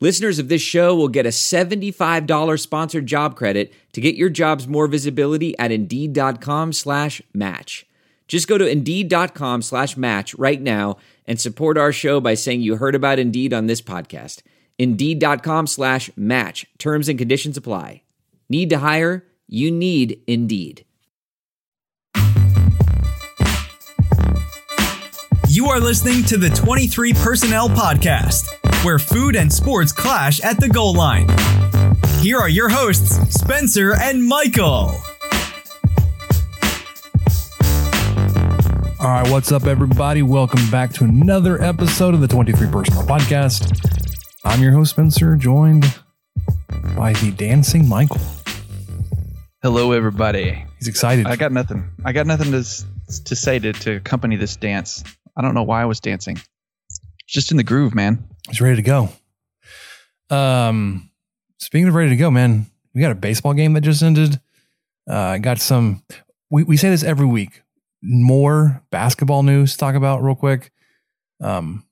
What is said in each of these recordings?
Listeners of this show will get a $75 sponsored job credit to get your jobs more visibility at Indeed.com slash match. Just go to Indeed.com slash match right now and support our show by saying you heard about Indeed on this podcast. Indeed.com slash match. Terms and conditions apply. Need to hire? You need Indeed. You are listening to the 23 Personnel Podcast, where food and sports clash at the goal line. Here are your hosts, Spencer and Michael. All right, what's up, everybody? Welcome back to another episode of the 23 Personnel Podcast. I'm your host, Spencer, joined by the dancing Michael. Hello, everybody. He's excited. I got nothing. I got nothing to to say to, to accompany this dance. I don't know why I was dancing. Just in the groove, man. He's ready to go. Um, speaking of ready to go, man, we got a baseball game that just ended. Uh, got some. We we say this every week. More basketball news to talk about real quick. Um,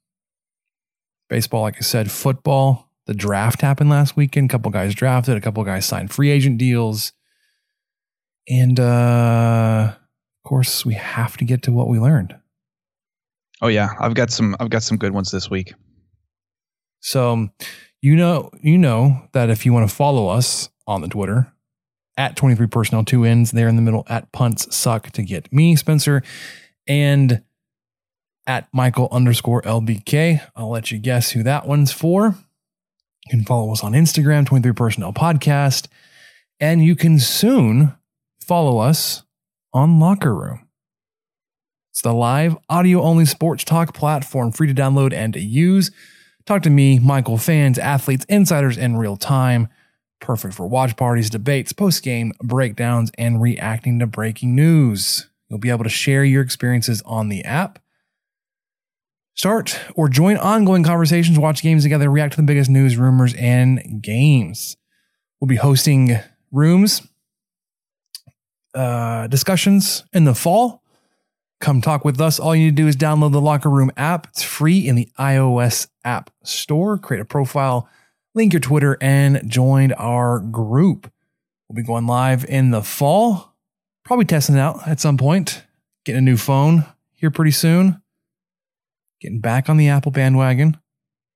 baseball, like I said, football. The draft happened last weekend. A couple guys drafted. A couple guys signed free agent deals. And uh, of course, we have to get to what we learned. Oh yeah, I've got some. I've got some good ones this week. So you know you know that if you want to follow us on the Twitter at 23 personnel two ends there in the middle at punts suck to get me Spencer and at Michael underscore LBK. I'll let you guess who that one's for. You can follow us on Instagram 23 personnel podcast and you can soon follow us on Locker Room. It's the live audio only sports talk platform free to download and to use. Talk to me, Michael, fans, athletes, insiders in real time. Perfect for watch parties, debates, post game breakdowns, and reacting to breaking news. You'll be able to share your experiences on the app. Start or join ongoing conversations, watch games together, react to the biggest news, rumors, and games. We'll be hosting rooms, uh, discussions in the fall. Come talk with us. All you need to do is download the Locker Room app. It's free in the iOS App Store. Create a profile, link your Twitter, and join our group. We'll be going live in the fall. Probably testing it out at some point. Getting a new phone here pretty soon. Getting back on the Apple bandwagon.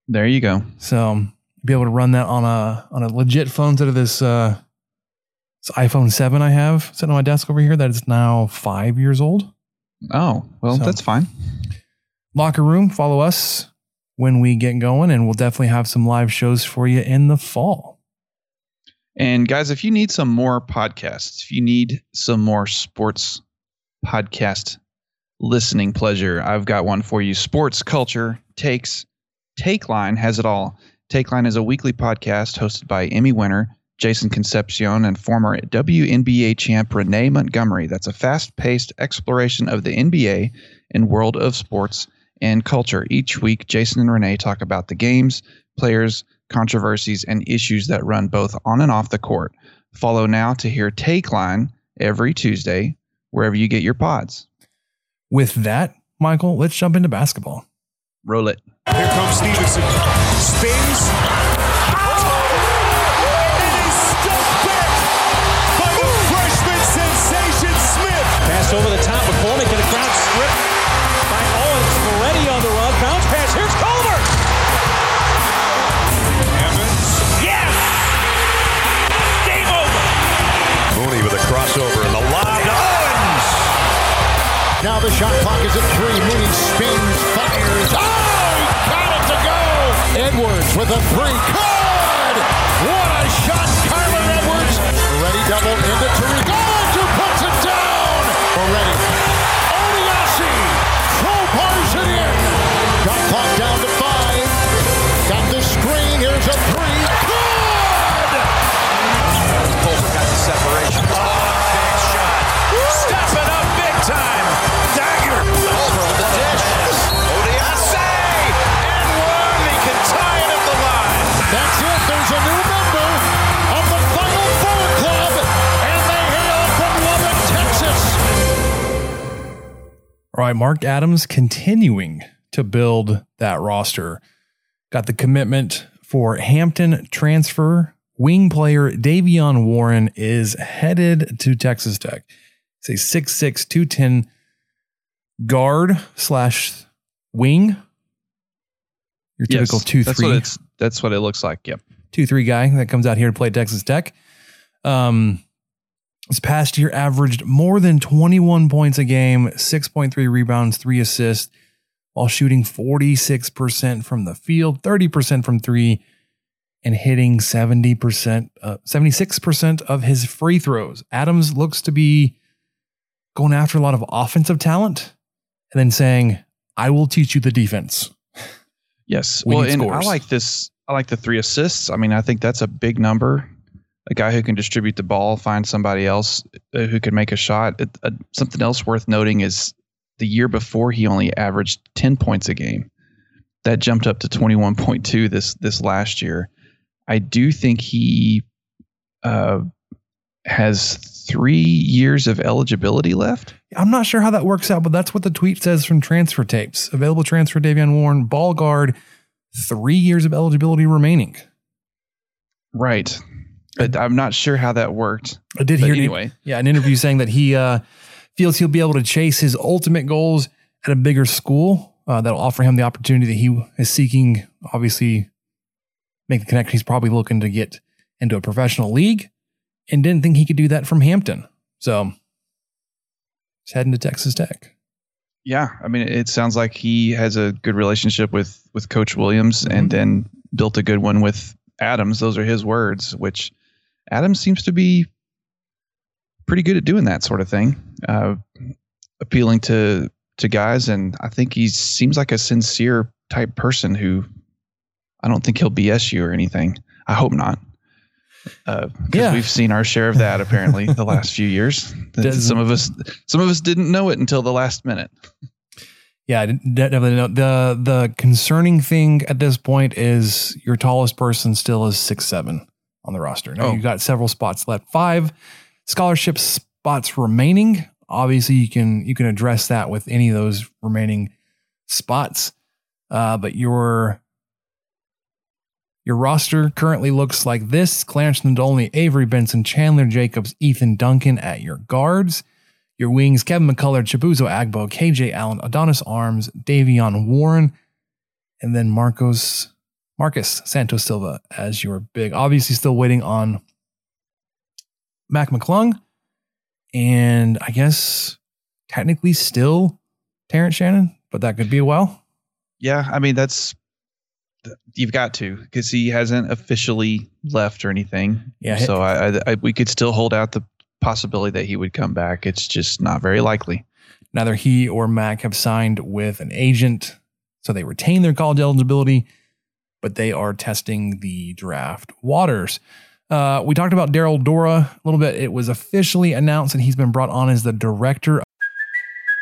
There you go. So be able to run that on a on a legit phone instead of this uh this iPhone 7 I have sitting on my desk over here that is now five years old. Oh well, So- that's fine. Locker Room, follow us when we get going, and we'll definitely have some live shows for you in the fall. And guys, if you need some more podcasts, if you need some more sports podcast listening pleasure, I've got one for you. Sports culture takes Take Line has it all. Take Line is a weekly podcast hosted by Emmy winner Jason Concepcion and former WNBA champ Renee Montgomery. That's a fast-paced exploration of the NBA and world of sports and culture. Each week, Jason and Renee talk about the games, players, controversies, and issues that run both on and off the court. Follow now to hear Take Line every Tuesday, wherever you get your pods. With that, Michael, let's jump into basketball. Roll it. Here comes Stevenson. Spins. Shot clock is at three. Mooney spins, fires. Oh, he got it to go. Edwards with a three. Good. What a shot, Kyler Edwards. Ready double into Tariq. All right, Mark Adams continuing to build that roster. Got the commitment for Hampton transfer. Wing player Davion Warren is headed to Texas Tech. It's a 6'6, 210 guard slash wing. Your typical Yes, 2 that's 3 What that's what it looks like. Yep. two three guy that comes out here to play Texas Tech. Um, this past year averaged more than 21 points a game, 6.3 rebounds, three assists, while shooting 46% from the field, 30% from three, and hitting 70%, uh, 76% of his free throws. Adams looks to be going after a lot of offensive talent and then saying, I will teach you the defense. Yes. We well, need and I like this. I like the three assists. I mean, I think that's a big number. A guy who can distribute the ball, find somebody else uh, who can make a shot. It, uh, something else worth noting is the year before he only averaged 10 points a game. That jumped up to 21.2 this this last year. I do think he uh, has three years of eligibility left. I'm not sure how that works out, but that's what the tweet says from transfer tapes. Available transfer Davion Warren, ball guard, three years of eligibility remaining. Right. But I'm not sure how that worked. I did But hear anyway. yeah, an interview saying that he uh, feels he'll be able to chase his ultimate goals at a bigger school uh, that'll offer him the opportunity that he is seeking. Obviously, make the connection. He's probably looking to get into a professional league, and didn't think he could do that from Hampton. So, he's heading to Texas Tech. Yeah, I mean, it sounds like he has a good relationship with with Coach Williams, and then built a good one with Adams. Those are his words, which Adams seems to be pretty good at doing that sort of thing, uh, appealing to to guys, and I think he seems like a sincere type person who I don't think he'll BS you or anything. I hope not. Because Yeah. we've seen our share of that apparently the last few years. Doesn't- Some of us, some of us didn't know it until the last minute. Yeah, definitely. No. The the concerning thing at this point is your tallest person still is six seven on the roster. Now Oh. you've got several spots left, five scholarship spots remaining. Obviously, you can you can address that with any of those remaining spots, uh, but your your roster currently looks like this: Clarence Nadolny, Avery Benson, Chandler Jacobs, Ethan Duncan at your guards. Your wings, Kevin McCullar, Chibuzo Agbo, KJ Allen, Adonis Arms, Davion Warren, and then Marcos Marcus Santos Silva as your big. Obviously, still waiting on Mac McClung. And I guess technically still Terrence Shannon, but that could be a while. Yeah, I mean that's you've got to because he hasn't officially left or anything. Yeah. So I, I, I we could still hold out the possibility that he would come back. It's just not very likely. Neither he or Mac have signed with an agent, so they retain their college eligibility, but they are testing the draft waters. Uh, we talked about Daryl Dora a little bit. It was officially announced that he's been brought on as the director.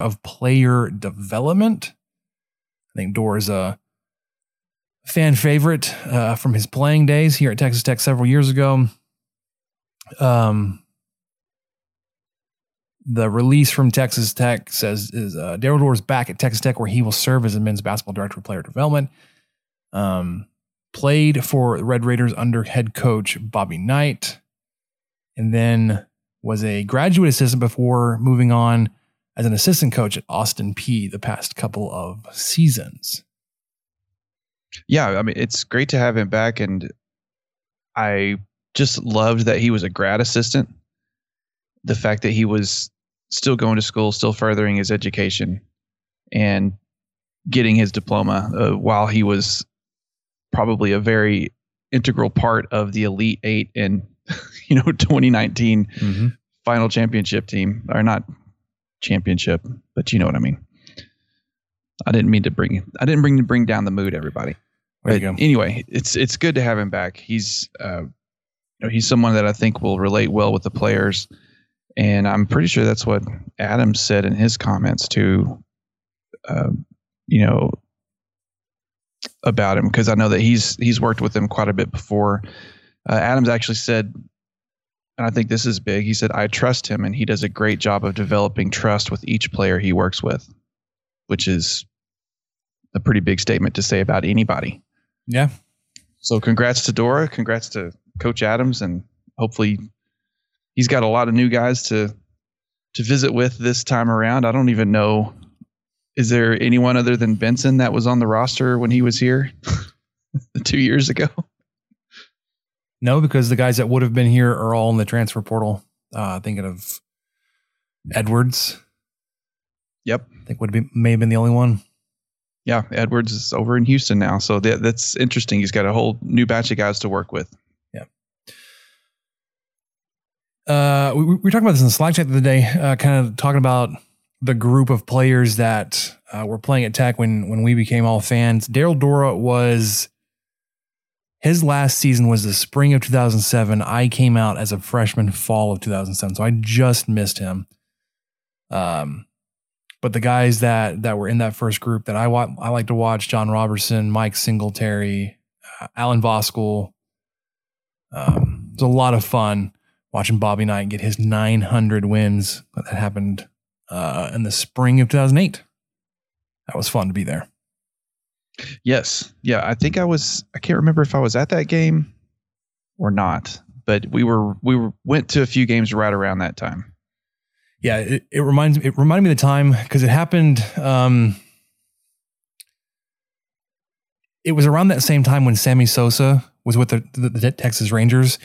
Of player development. I think Dora is a fan favorite uh, from his playing days here at Texas Tech several years ago. Um, the release from Texas Tech says is uh, Daryl Dora is back at Texas Tech, where he will serve as a men's basketball director of player development. Um, played for the Red Raiders under head coach Bobby Knight, and then was a graduate assistant before moving on as an assistant coach at Austin Peay the past couple of seasons. Yeah, I mean it's great to have him back, and I just loved that he was a grad assistant. The fact that he was still going to school, still furthering his education, and getting his diploma uh, while he was probably a very integral part of the Elite Eight in you know 2019 Mm-hmm. final championship team, or not championship, but you know what I mean. I didn't mean to bring I didn't bring to bring down the mood, everybody. There you But go. Anyway, it's it's good to have him back. He's uh, you know, he's someone that I think will relate well with the players, and I'm pretty sure that's what Adam said in his comments to, Uh, you know about him because I know that he's he's worked with him quite a bit before. Uh, Adams actually said, and I think this is big. He said, "I trust him, and he does a great job of developing trust with each player he works with," which is a pretty big statement to say about anybody. Yeah. So congrats to Dora, congrats to Coach Adams, and hopefully he's got a lot of new guys to to visit with this time around. I don't even know is there anyone other than Benson that was on the roster when he was here two years ago? No, because the guys that would have been here are all in the transfer portal. Uh, thinking of Edwards. Yep. I think would be may have been the only one. Yeah, Edwards is over in Houston now, so that, that's interesting. He's got a whole new batch of guys to work with. Uh, we, we were talking about this in the Slack chat the other day, uh, kind of talking about the group of players that uh, were playing at Tech when when we became all fans. Daryl Dora was his last season was the spring of 2007. I came out as a freshman fall of 2007, so I just missed him. Um, but the guys that that were in that first group that I wa- I like to watch: John Robertson, Mike Singletary, uh, Alan Voskuhl. Um, it's a lot of fun watching Bobby Knight get his 900 wins. That happened uh, in the spring of 2008. That was fun to be there. Yes. Yeah, I think I was I can't remember if I was at that game or not, but we were we were went to a few games right around that time. Yeah, it, it reminds it reminded me of the time because it happened. Um, it was around that same time when Sammy Sosa was with the, the, the Texas Rangers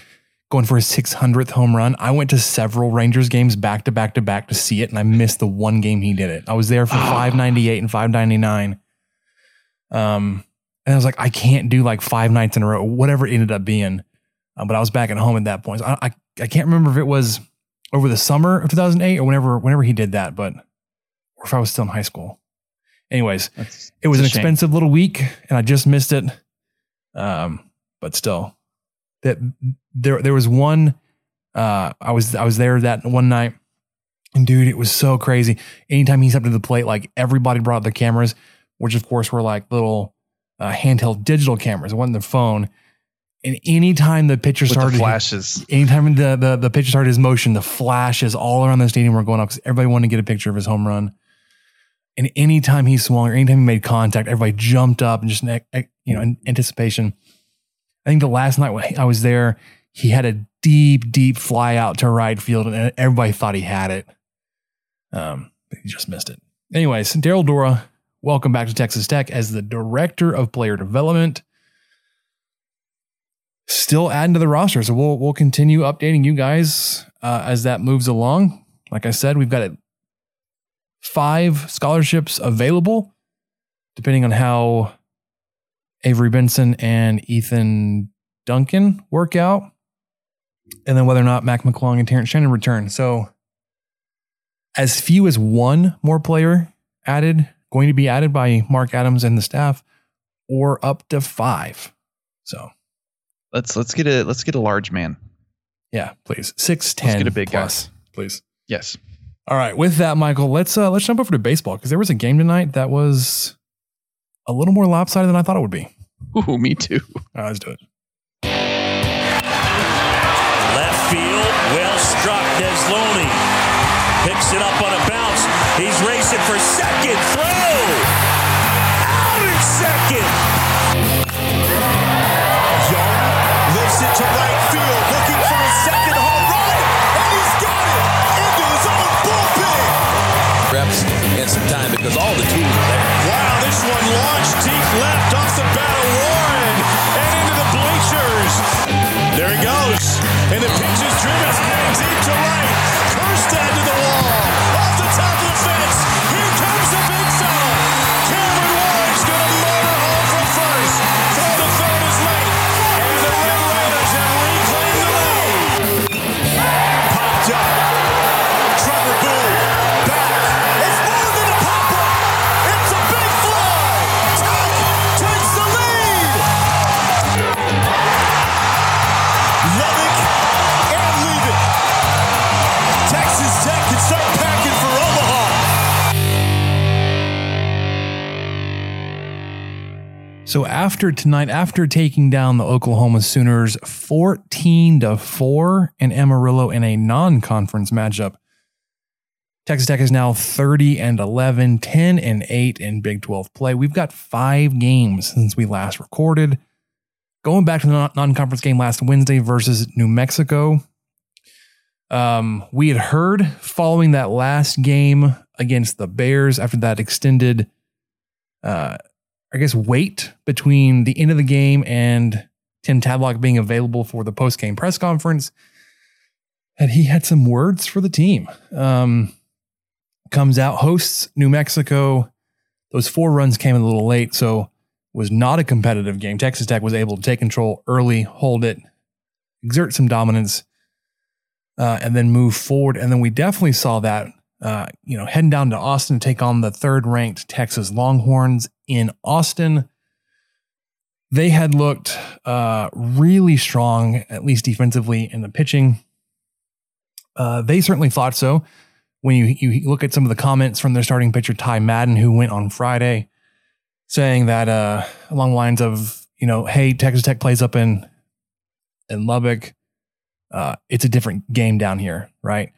going for his 600th home run. I went to several Rangers games back to back to back to see it, and I missed the one game he did it. I was there for 598 and 599. Um, and I was like, I can't do like five nights in a row, whatever it ended up being. Uh, but I was back at home at that point. So I, I I can't remember if it was over the summer of 2008 or whenever whenever he did that, but or if I was still in high school. Anyways, That's, it was an shame. expensive little week, and I just missed it. Um, but still, that there there was one. Uh, I was I was there that one night, and dude, it was so crazy. Anytime he stepped to the plate, like everybody brought their cameras, which of course were like little uh, handheld digital cameras. It wasn't the phone. And anytime the with started the flashes. anytime the, the the pitcher started his motion, the flashes all around the stadium were going up because everybody wanted to get a picture of his home run. And anytime he swung or anytime he made contact, everybody jumped up and just you know in anticipation. I think the last night when I was there, he had a deep, deep fly out to right field, and everybody thought he had it. Um, but he just missed it. Anyways, Daryl Dora, welcome back to Texas Tech as the director of player development still adding to the roster. So we'll we'll continue updating you guys uh, as that moves along. Like I said, we've got five scholarships available, depending on how Avery Benson and Ethan Duncan work out, and then whether or not Mac McClung and Terrence Shannon return. So as few as one more player added, going to be added by Mark Adams and the staff, or up to five. So Let's let's get a let's get a large man. yeah, please. Six ten. Let's get a big guy. please. Yes. All right. With that, Michael, let's uh let's jump over to baseball because there was a game tonight that was a little more lopsided than I thought it would be. Ooh, me too. All right, let's do it. Left field, well struck. Desloni picks it up on a bounce. He's racing for second. There he goes. And the pitch is driven deep to right. Kirstad to the wall. Off the top of the fence. After tonight, after taking down the Oklahoma Sooners 14 to 4 in Amarillo in a non-conference matchup, Texas Tech is now 30 and 11, 10 and 8 in Big 12 play. We've got 5 games since we last recorded. Going back to the non-conference game last Wednesday versus New Mexico, um, we had heard following that last game against the Bears after that extended uh, I guess, wait between the end of the game and Tim Tadlock being available for the post game press conference. And he had some words for the team. Um, comes out, hosts New Mexico. Those four runs came a little late, so was not a competitive game. Texas Tech was able to take control early, hold it, exert some dominance, uh, and then move forward. And then we definitely saw that, uh, you know, heading down to Austin to take on the third ranked Texas Longhorns in Austin. They had looked uh, really strong, at least defensively, in the pitching. Uh, they certainly thought so. When you, you look at some of the comments from their starting pitcher, Ty Madden, who went on Friday, saying that uh, along the lines of, you know, hey, Texas Tech plays up in in Lubbock. Uh, it's a different game down here, right?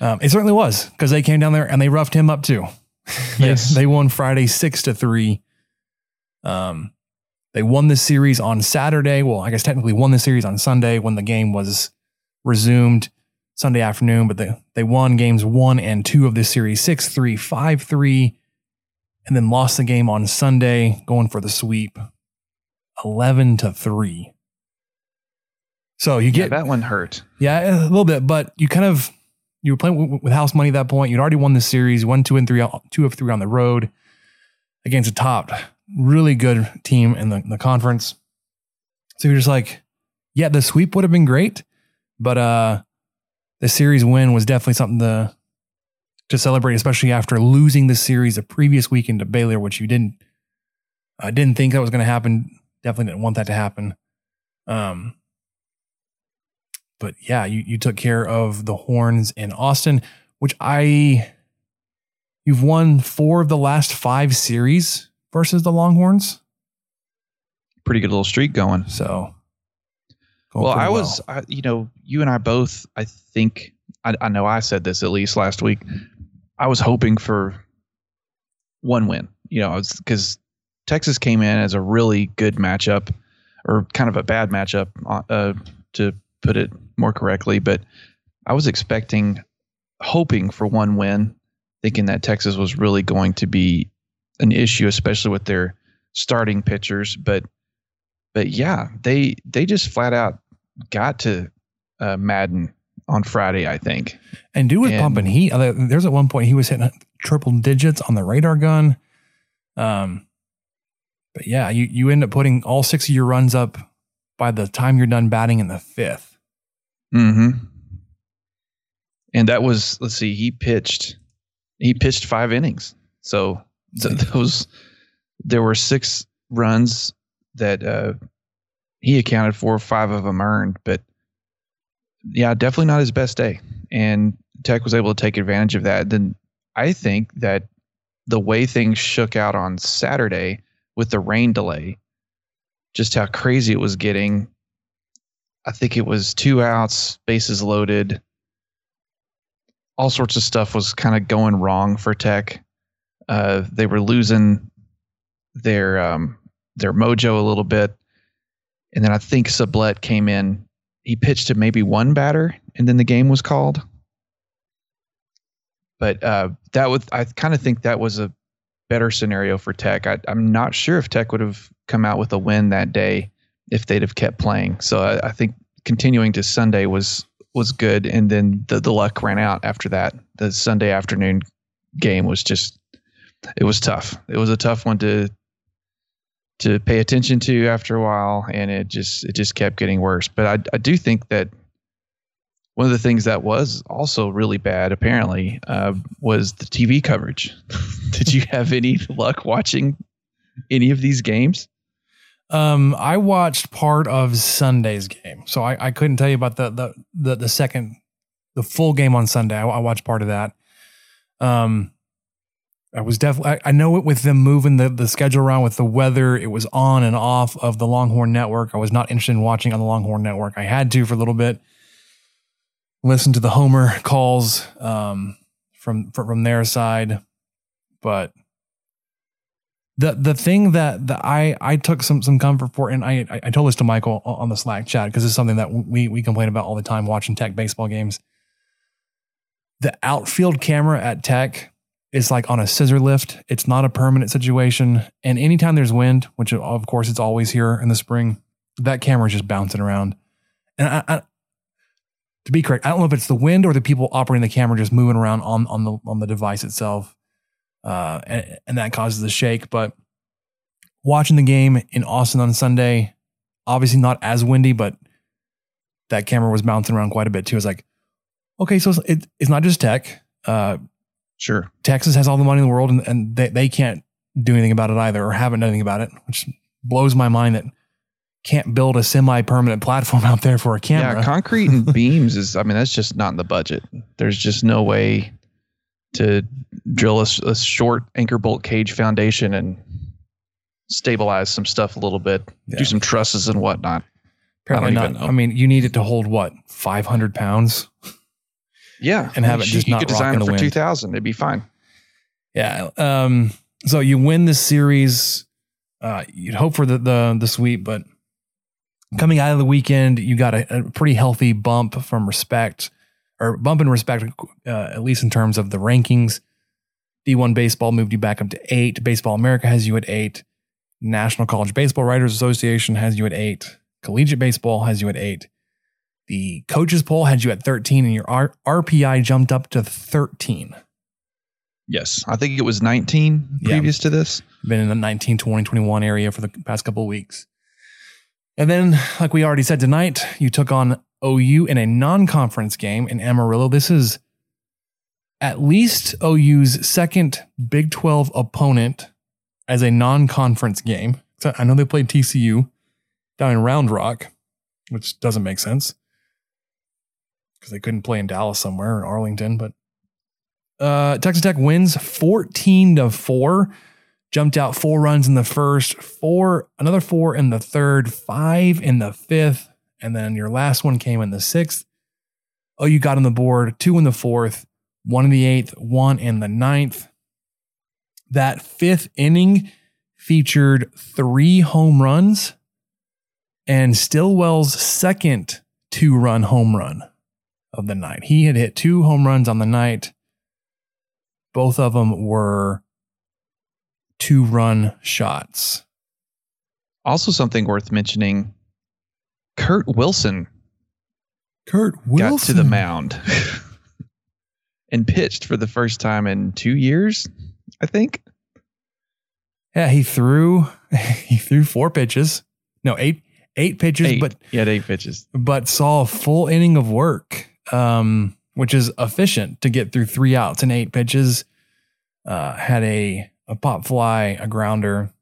Um, it certainly was because they came down there and they roughed him up too. they, Yes. they won Friday six to three. Um, they won the series on Saturday. Well, I guess technically won the series on Sunday when the game was resumed Sunday afternoon, but they, they won games one and two of this series 6 3, 5 3, and then lost the game on Sunday, going for the sweep 11 to 3. So you Yeah, get that one hurt. yeah, a little bit, but you kind of you were playing with, house money at that point. You'd already won the series, one, two, and three, two of three on the road against a top, really good team in the, the conference. So you're just like, yeah, the sweep would have been great, but uh, the series win was definitely something to to celebrate, especially after losing the series the previous weekend to Baylor, which you didn't I didn't think that was going to happen. Definitely didn't want that to happen. Um, but yeah, you, you took care of the horns in Austin, which I you've won four of the last five series versus the Longhorns. Pretty good little streak going. So going well, I was, I, you know, you and I both, I think, I, I know I said this at least last week. I was hoping for one win, you know, because Texas came in as a really good matchup or kind of a bad matchup, uh, to put it more correctly. But I was expecting, hoping for one win, thinking that Texas was really going to be an issue, especially with their starting pitchers. But but yeah, they they just flat out got to uh, Madden on Friday, I think. And dude was And- pumping heat. Uh, There's at one point he was hitting triple digits on the radar gun. Um, but yeah, you you end up putting all six of your runs up by the time you're done batting in the fifth. Mm-hmm. And that was let's see, he pitched he pitched five innings. So th- those there were six runs that uh, he accounted for, five of them earned, but yeah, definitely not his best day. And Tech was able to take advantage of that. Then I think that the way things shook out on Saturday with the rain delay, just how crazy it was getting. I think it was two outs, bases loaded. All sorts of stuff was kind of going wrong for Tech. Uh, they were losing their um, their mojo a little bit, and then I think Sublette came in. He pitched to maybe one batter, and then the game was called. But uh, that would I kind of think that was a better scenario for Tech. I, I'm not sure if Tech would have come out with a win that day if they'd have kept playing. So I, I think continuing to Sunday was was good, and then the the luck ran out after that. The Sunday afternoon game was just it was tough. It was a tough one to to pay attention to after a while, and it just it just kept getting worse. But I I do think that one of the things that was also really bad apparently uh, was the TV coverage. Did you have any luck watching any of these games? Um, I watched part of Sunday's game, so I, I couldn't tell you about the, the the the second, the full game on Sunday. I, I watched part of that. Um, I was definitely. I, I know it with them moving the the schedule around with the weather. It was on and off of the Longhorn Network. I was not interested in watching on the Longhorn Network. I had to for a little bit. Listen to the Homer calls um, from from their side, but the the thing that that I I took some some comfort for, and I I told this to Michael on the Slack chat because it's something that we we complain about all the time watching Tech baseball games. The outfield camera at Tech is like on a scissor lift. It's not a permanent situation, and anytime there's wind, which of course it's always here in the spring, that camera is just bouncing around. And I, I to be correct, I don't know if it's the wind or the people operating the camera just moving around on on the on the device itself uh, and, and that causes the shake. But watching the game in Austin on Sunday, obviously not as windy, but that camera was bouncing around quite a bit too. It's like, okay, so it's, it, it's not just tech. Uh, sure. Texas has all the money in the world and, and they, they can't do anything about it either or haven't done anything about it, which blows my mind that can't build a semi-permanent platform out there for a camera. Yeah, concrete and beams is I mean that's just not in the budget. There's just no way to drill a, a short anchor bolt cage foundation and stabilize some stuff a little bit, yeah. do some trusses and whatnot. Apparently I not. I mean, you need it to hold what five hundred pounds. Yeah, and have it just you not could design it for two thousand. It'd be fine. Yeah. Um. So you win this series. Uh, you'd hope for the the the sweep, but coming out of the weekend, you got a, a pretty healthy bump from respect or bump in respect, uh, at least in terms of the rankings. D1 Baseball moved you back up to eight. Baseball America has you at eight. National College Baseball Writers Association has you at eight. Collegiate Baseball has you at eight. The coaches poll had you at 13, and your R- RPI jumped up to 13. Yes, I think it was 19 previous yeah. to this. Been in the 19, 20, 21 area for the past couple of weeks. And then, like we already said tonight, you took on OU in a non conference game in Amarillo. This is at least OU's second Big 12 opponent as a non conference game. I know they played TCU down in Round Rock, which doesn't make sense because they couldn't play in Dallas somewhere in Arlington. But uh, Texas Tech wins 14 to 4. Jumped out four runs in the first, four, another four in the third, five in the fifth, and then your last one came in the sixth. Oh, you got on the board, two in the fourth, one in the eighth, one in the ninth. That fifth inning featured three home runs and Stilwell's second two run home run of the night. He had hit two home runs on the night. Both of them were two run shots. Also, something worth mentioning Kurt Wilson. Kurt Wilson got to the mound. and pitched for the first time in two years, I think. Yeah, he threw he threw four pitches. No, eight eight pitches, eight. but he had eight pitches. But saw a full inning of work, um, which is efficient to get through three outs and eight pitches. Uh, had a a pop fly, a grounder.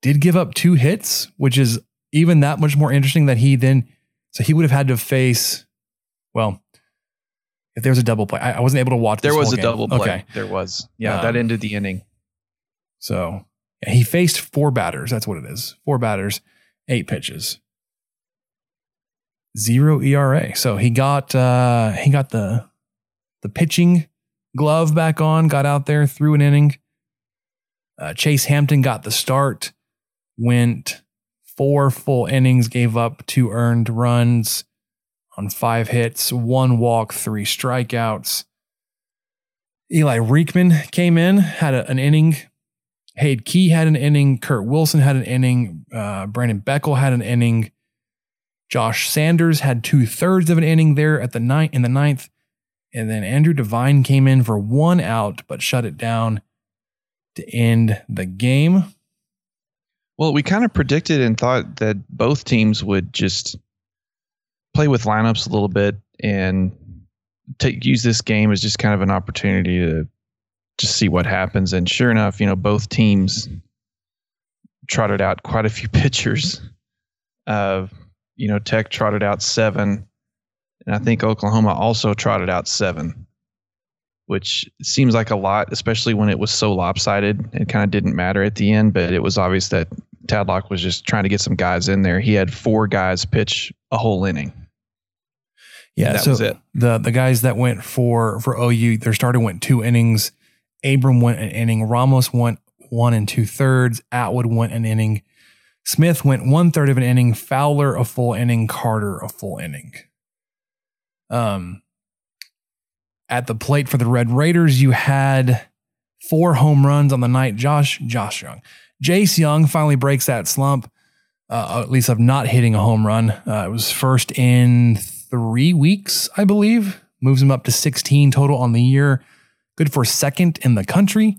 Did give up two hits, which is even that much more interesting that he then so he would have had to face well if there was a double play. I, I wasn't able to watch. There was a game. double play. Okay. There was. Yeah, um, that ended the inning. So yeah, he faced four batters. That's what it is. Four batters, eight pitches, zero ERA. So he got uh, he got the the pitching glove back on. Got out there, threw an inning. Uh, Chase Hampton got the start. Went four full innings, gave up two earned runs on five hits, one walk, three strikeouts. Eli Reekman came in, had a, an inning. Hayde Key had an inning. Kurt Wilson had an inning. Uh, Brandon Beckel had an inning. Josh Sanders had two thirds of an inning there at the ninth in the ninth, and then Andrew Devine came in for one out but shut it down to end the game. Well, we kind of predicted and thought that both teams would just play with lineups a little bit and take use this game as just kind of an opportunity to just see what happens. And sure enough, you know, both teams trotted out quite a few pitchers. Uh, you know, Tech trotted out seven, and I think Oklahoma also trotted out seven, which seems like a lot, especially when it was so lopsided. It kind of didn't matter at the end, but it was obvious that Tadlock was just trying to get some guys in there. He had four guys pitch a whole inning. Yeah, that so was it. the the guys that went for for OU, their starter went two innings. Abram went an inning. Ramos went one and two thirds. Atwood went an inning. Smith went one third of an inning. Fowler a full inning. Carter a full inning. Um, at the plate for the Red Raiders, you had four home runs on the night. Josh Josh Jung, Jace Jung finally breaks that slump. Uh, at least of not hitting a home run. Uh, it was first in three weeks, I believe. Moves him up to 16 total on the year. Good for second in the country.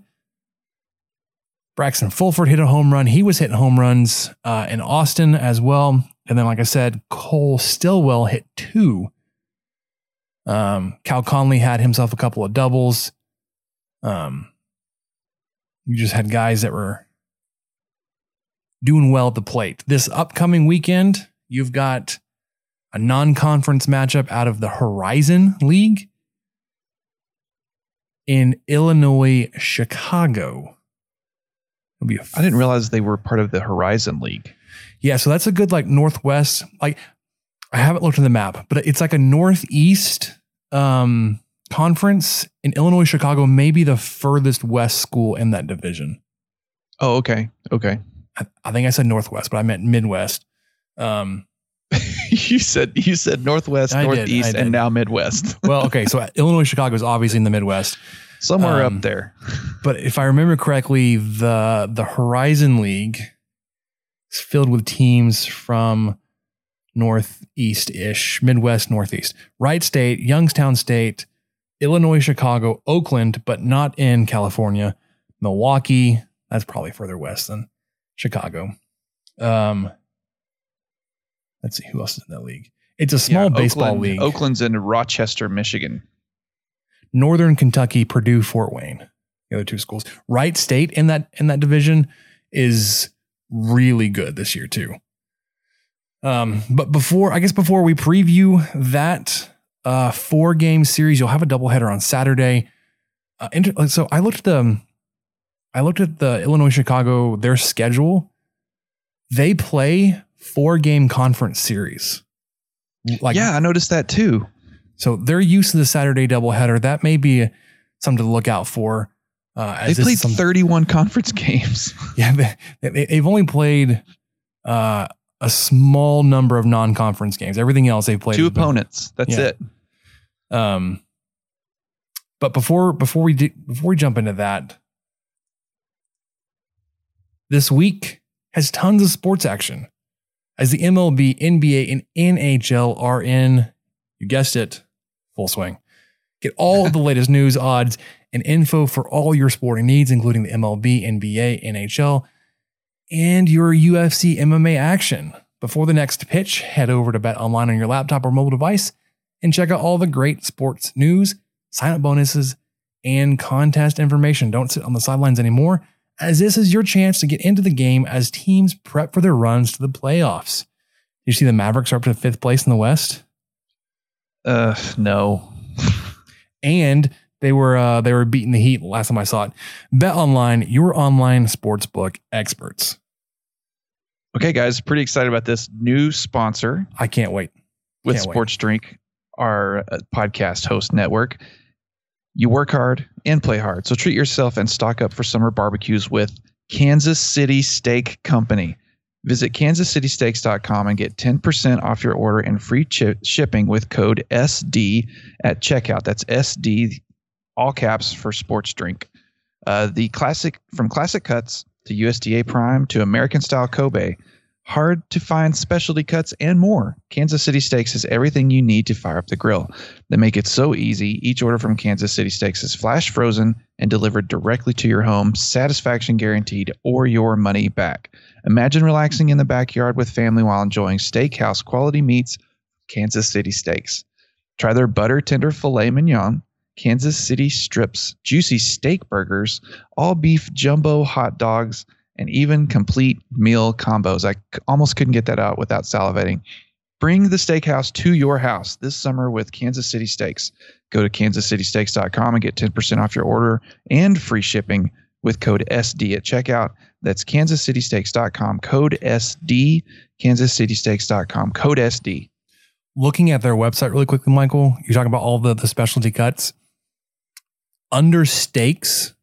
Braxton Fulford hit a home run. He was hitting home runs uh, in Austin as well. And then, like I said, Cole Stilwell hit two. Um, Cal Conley had himself a couple of doubles. Um, you just had guys that were doing well at the plate. This upcoming weekend, you've got a non conference matchup out of the Horizon League in Illinois, Chicago. It'll be a I didn't realize they were part of the Horizon League. yeah, so that's a good like northwest. Like I haven't looked at the map, but it's like a northeast um conference in Illinois, Chicago, maybe the furthest west school in that division. Oh, okay. Okay. I, I think I said northwest, but I meant midwest. Um you said you said Northwest, I Northeast, did. and now Midwest. well, okay, so Illinois, Chicago is obviously in the Midwest. Somewhere Um, up there. But if I remember correctly, the the Horizon League is filled with teams from northeast ish, Midwest, Northeast. Wright State, Youngstown State, Illinois, Chicago, Oakland, but not in California. Milwaukee, that's probably further west than Chicago. Um, let's see who else is in that league. It's a small Yeah, baseball Oakland- league. Oakland's in Rochester, Michigan. Northern Kentucky, Purdue, Fort Wayne, the other two schools. Wright State in that in that division is really good this year too. Um, but before I guess before we preview that uh, four game series, you'll have a doubleheader on Saturday. Uh, so I looked at the I looked at the Illinois Chicago their schedule. They play four game conference series. Like yeah, I noticed that too. so they're used to the Saturday doubleheader. That may be something to look out for. Uh, They played some- 31 conference games. yeah, they, they, they've only played uh, a small number of non-conference games. Everything else they've played Two been- opponents. That's Yeah. it. Um, but before before we do, before we jump into that, this week has tons of sports action as the MLB, NBA, and NHL are in. You guessed it, full swing. Get all of the latest news, odds, and info for all your sporting needs, including the MLB, NBA, NHL, and your UFC MMA action. Before the next pitch, head over to Bet Online on your laptop or mobile device and check out all the great sports news, sign up bonuses, and contest information. Don't sit on the sidelines anymore, as this is your chance to get into the game as teams prep for their runs to the playoffs. You see the Mavericks are up to fifth place in the West, Uh, no. and they were uh, they were beating the Heat last time I saw it. Bet Online, your online sportsbook experts. Okay, guys, pretty excited about this new sponsor I can't wait. with Can't wait. Sports Drink, our uh, podcast host network. You work hard and play hard. So treat yourself and stock up for summer barbecues with Kansas City Steak Company. Visit kansascitysteaks.com and get 10% off your order and free shipping with code SD at checkout. That's SD, all caps for sports drink. Uh, the classic, from classic cuts to USDA Prime to American style Kobe, hard to find specialty cuts, and more. Kansas City Steaks has everything you need to fire up the grill. They make it so easy. Each order from Kansas City Steaks is flash frozen and delivered directly to your home, satisfaction guaranteed, or your money back. Imagine relaxing in the backyard with family while enjoying steakhouse quality meats, Kansas City Steaks. Try their butter tender filet mignon, Kansas City strips, juicy steak burgers, all beef jumbo hot dogs, and even complete meal combos. I almost couldn't get that out without salivating. Bring the steakhouse to your house this summer with Kansas City Steaks. Go to kansascitysteaks.com and get 10% off your order and free shipping with code SD at checkout. That's kansascitysteaks.com, code SD, kansascitysteaks.com, code SD. Looking at their website really quickly, Michael, you're talking about all the, the specialty cuts. Under steaks,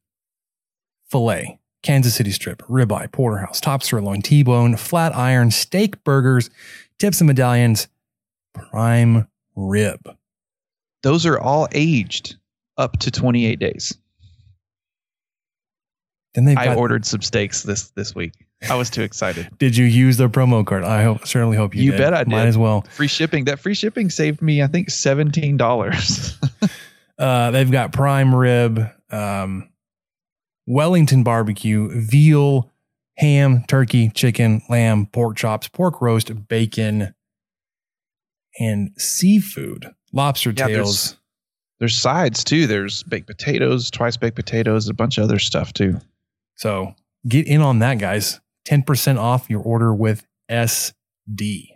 filet, Kansas City strip, ribeye, porterhouse, top sirloin, T-bone, flat iron, steak burgers, tips and medallions, prime rib. Those are all aged up to 28 days. Then they've I got, ordered some steaks this this week. I was too excited. Did you use their promo card? I hope, certainly hope you, You did. bet I did. Might as well. Free shipping. That free shipping saved me, I think, seventeen dollars. Uh, they've got prime rib, um, Wellington barbecue, veal, ham, turkey, chicken, lamb, pork chops, pork roast, bacon, and seafood, lobster Yeah, there's- tails. There's sides too. There's baked potatoes, twice baked potatoes, a bunch of other stuff too. So get in on that, guys. 10% off your order with SD.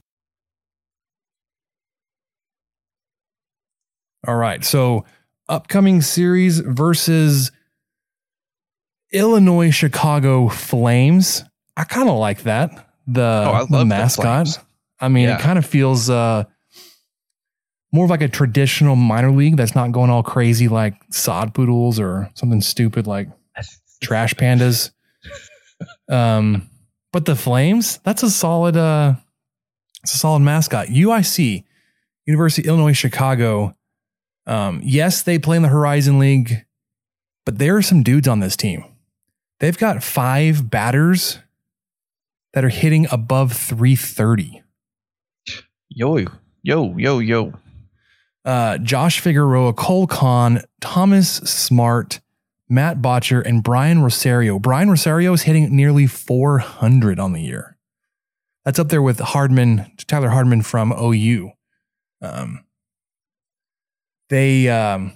All right. So, upcoming series versus Illinois Chicago Flames. I kind of like that. The, Oh, the the mascot. Flames. I mean, Yeah. it kind of feels uh, more of like a traditional minor league that's not going all crazy like sod poodles or something stupid like trash pandas. Um, but the Flames, that's a solid uh it's a solid mascot. UIC, University of Illinois Chicago. Um, yes, they play in the Horizon League, but there are some dudes on this team. They've got five batters that are hitting above 330. Yo, yo, yo, yo. Uh, Josh Figueroa, Cole Kahn, Thomas Smart, Matt Botcher, and Brian Rosario. Brian Rosario is hitting nearly 400 on the year. That's up there with Hardman, Tyler Hardman from OU. Um, they um,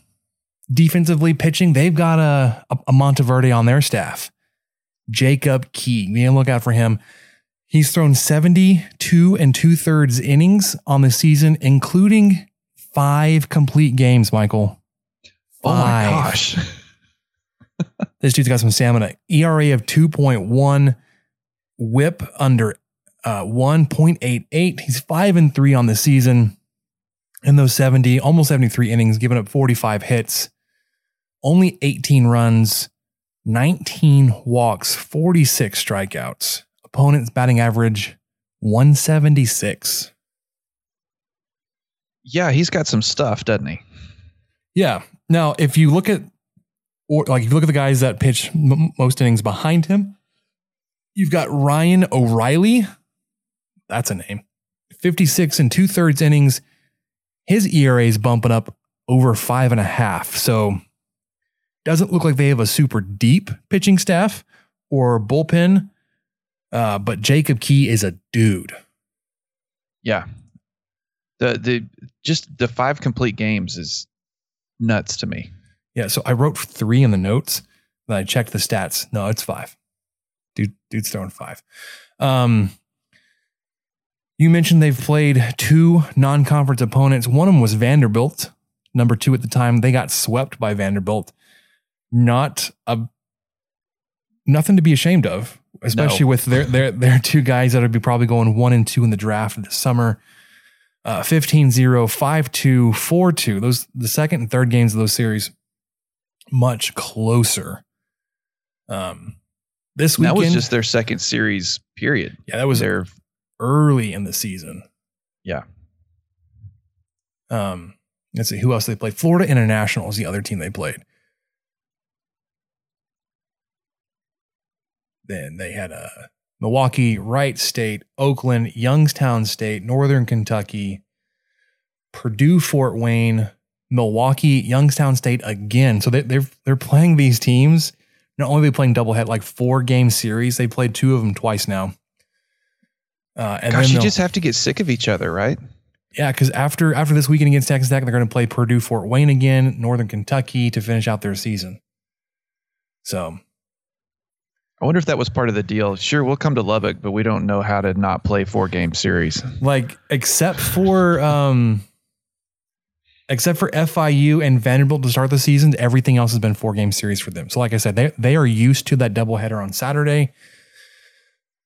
defensively pitching, they've got a, a, Monteverde on their staff. Jacob Key. Be on the lookout for him. He's thrown 72 and two thirds innings on the season, including five complete games, Michael. Oh my gosh. This dude's got some stamina. ERA of 2.1, whip under uh, 1.88. He's 5 and 3 on the season. In those 70, almost 73 innings, giving up 45 hits, only 18 runs, 19 walks, 46 strikeouts. Opponent's batting average 176. Yeah, he's got some stuff, doesn't he? Yeah. Now, if you look at, or like if you look at the guys that pitch m- most innings behind him, you've got Ryan O'Reilly. That's a name. 56 and two thirds innings. His ERA is bumping up over five and a half. So doesn't look like they have a super deep pitching staff or bullpen. Uh, but Jacob Key is a dude. Yeah. The the just the five complete games is nuts to me. Yeah, so I wrote three in the notes. Then I checked the stats. No, it's five. Dude, dude's throwing five. Um, you mentioned they've played two non-conference opponents. One of them was Vanderbilt, number two at the time. They got swept by Vanderbilt. Not a nothing to be ashamed of, especially No. with their their their two guys that would be probably going one and two in the draft this summer. Uh, 15 0, 5 2, 4 2. Those, the second and third games of those series, much closer. Um, this weekend, that was just their second series period. yeah, that was their early in the season. yeah. Um, let's see who else they played. Florida International is the other team they played. Then they had uh, Milwaukee, Wright State, Oakland, Youngstown State, Northern Kentucky, Purdue, Fort Wayne, Milwaukee, Youngstown State again. So they, they're they're playing these teams. Not only are they playing doublehead, like four game series. They played two of them twice now. Uh, and Gosh, then you just have to get sick of each other, right? yeah, because after after this weekend against Texas Tech, they're going to play Purdue, Fort Wayne again, Northern Kentucky to finish out their season. So I wonder if that was part of the deal. Sure, we'll come to Lubbock, but we don't know how to not play four game series. like except for um except for FIU and Vanderbilt to start the season, everything else has been four game series for them. So like I said, they they are used to that doubleheader on Saturday.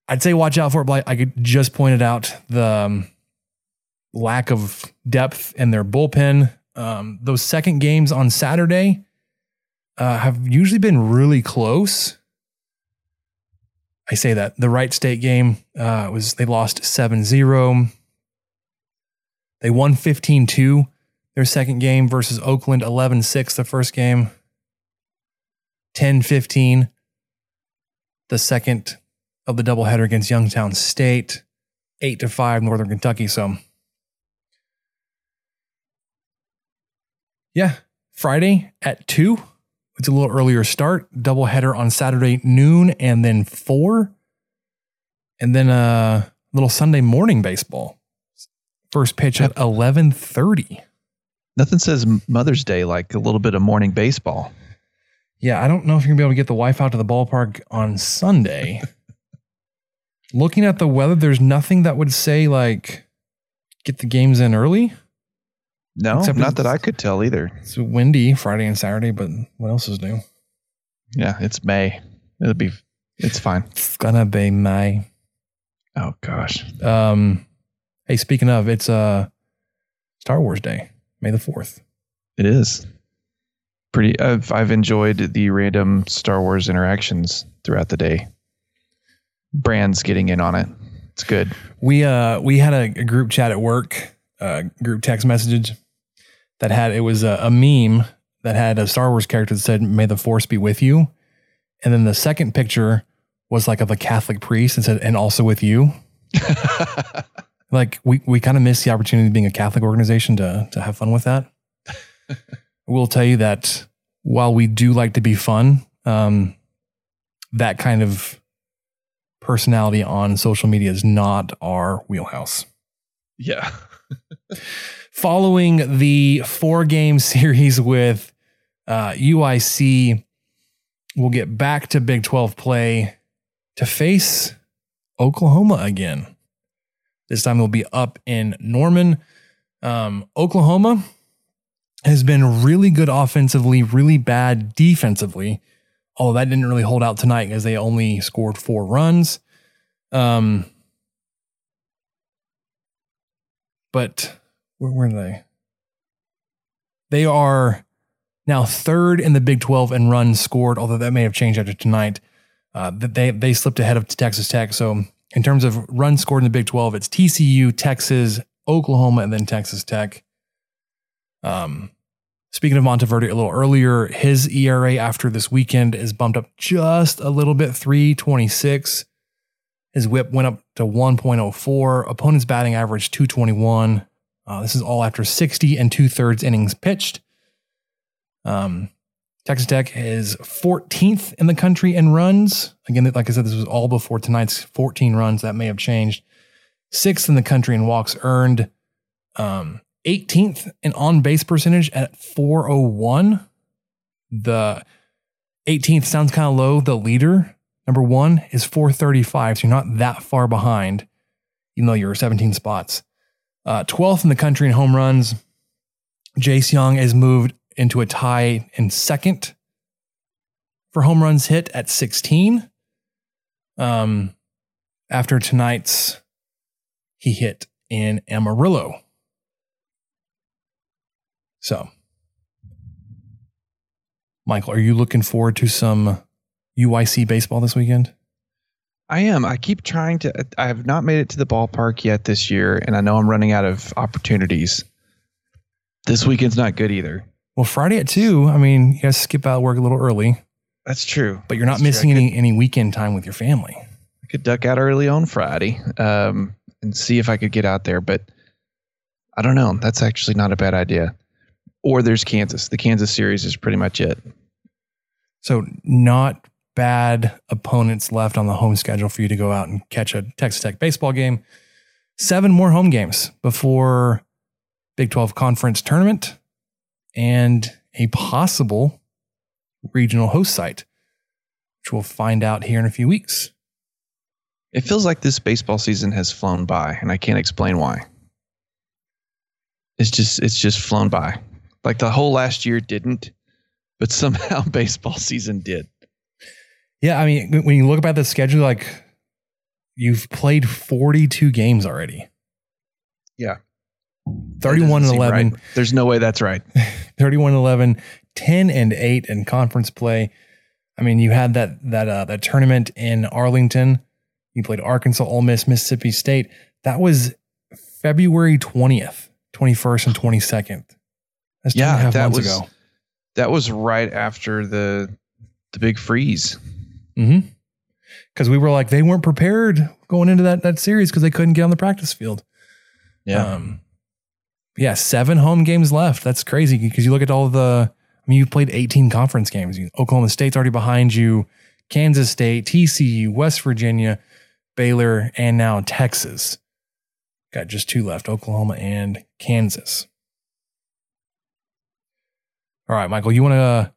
I'd say watch out for it, I could just pointed out the um, lack of depth in their bullpen. Um, those second games on Saturday uh, have usually been really close. I say that the Wright State game uh, was they lost 7-0. They won 15-2 their second game versus Oakland 11-6 the first game. 10-15 the second of the doubleheader against Youngstown State. 8 to 5 Northern Kentucky so Yeah, Friday at 2 it's a little earlier start. Doubleheader on Saturday noon and then four, and then a little Sunday morning baseball. First pitch at eleven thirty. Nothing says Mother's Day like a little bit of morning baseball. Yeah, I don't know if you're gonna be able to get the wife out to the ballpark on Sunday. Looking at the weather, there's nothing that would say like get the games in early. No, Except not that I could tell either. It's windy Friday and Saturday, but what else is new? Yeah, it's May. It'll be. It's fine. It's gonna be May. Oh gosh. Um, hey, speaking of, it's uh Star Wars Day, May the fourth. It is pretty. I've I've enjoyed the random Star Wars interactions throughout the day. Brands getting in on it. It's good. We uh we had a, a group chat at work, uh, group text message that had it was a, a meme that had a Star Wars character that said "May the Force be with you," and then the second picture was like of a Catholic priest and said "and also with you." like we we kind of missed the opportunity of being a Catholic organization to to have fun with that. we'll tell you that while we do like to be fun, um, that kind of personality on social media is not our wheelhouse. Yeah. Following the four game series with uh, UIC, we'll get back to Big 12 play to face Oklahoma again. This time they'll be up in Norman. Um, Oklahoma has been really good offensively, really bad defensively. Although that didn't really hold out tonight because they only scored four runs. Um, but where were they? They are now third in the Big 12 in runs scored, although that may have changed after tonight. Uh, they they slipped ahead of Texas Tech. So in terms of runs scored in the Big 12, it's TCU, Texas, Oklahoma, and then Texas Tech. Um, speaking of Monteverde a little earlier, his ERA after this weekend is bumped up just a little bit, 326. His whip went up to 1.04. Opponent's batting average 221. Uh, this is all after 60 and two thirds innings pitched. Um, Texas Tech is 14th in the country in runs. Again, like I said, this was all before tonight's 14 runs. That may have changed. sixth in the country in walks earned, um, 18th in on base percentage at 401. The 18th sounds kind of low. The leader, number one, is 435. So you're not that far behind, even though you're 17 spots. Uh, 12th in the country in home runs. Jace Jung has moved into a tie in second for home runs hit at 16. Um, after tonight's, he hit in Amarillo. So, Michael, are you looking forward to some UIC baseball this weekend? I am. I keep trying to. I have not made it to the ballpark yet this year, and I know I'm running out of opportunities. This weekend's not good either. Well, Friday at two. I mean, you guys skip out work a little early. That's true. But you're not That's missing any any weekend time with your family. I could duck out early on Friday um, and see if I could get out there, but I don't know. That's actually not a bad idea. Or there's Kansas. The Kansas series is pretty much it. So not bad opponents left on the home schedule for you to go out and catch a Texas Tech baseball game. Seven more home games before Big 12 conference tournament and a possible regional host site, which we'll find out here in a few weeks. It feels like this baseball season has flown by, and I can't explain why. It's just it's just flown by. Like the whole last year didn't, but somehow baseball season did. Yeah, I mean, when you look about the schedule, like you've played 42 games already. Yeah. 31 and 11. right. There's no way that's right. 31 and 11, 10 and 8 in conference play. I mean, you had that that uh, that tournament in Arlington. You played Arkansas, Ole Miss, Mississippi State. That was February 20th, 21st, and 22nd. That's two and a yeah, that was ago. that was right after the the big freeze. Mm-hmm. Because we were like, they weren't prepared going into that that series because they couldn't get on the practice field. Yeah. Um, yeah, seven home games left. That's crazy because you look at all the. I mean, you've played 18 conference games. Oklahoma State's already behind you. Kansas State, TCU, West Virginia, Baylor, and now Texas. Got just two left: Oklahoma and Kansas. All right, Michael, you want to uh,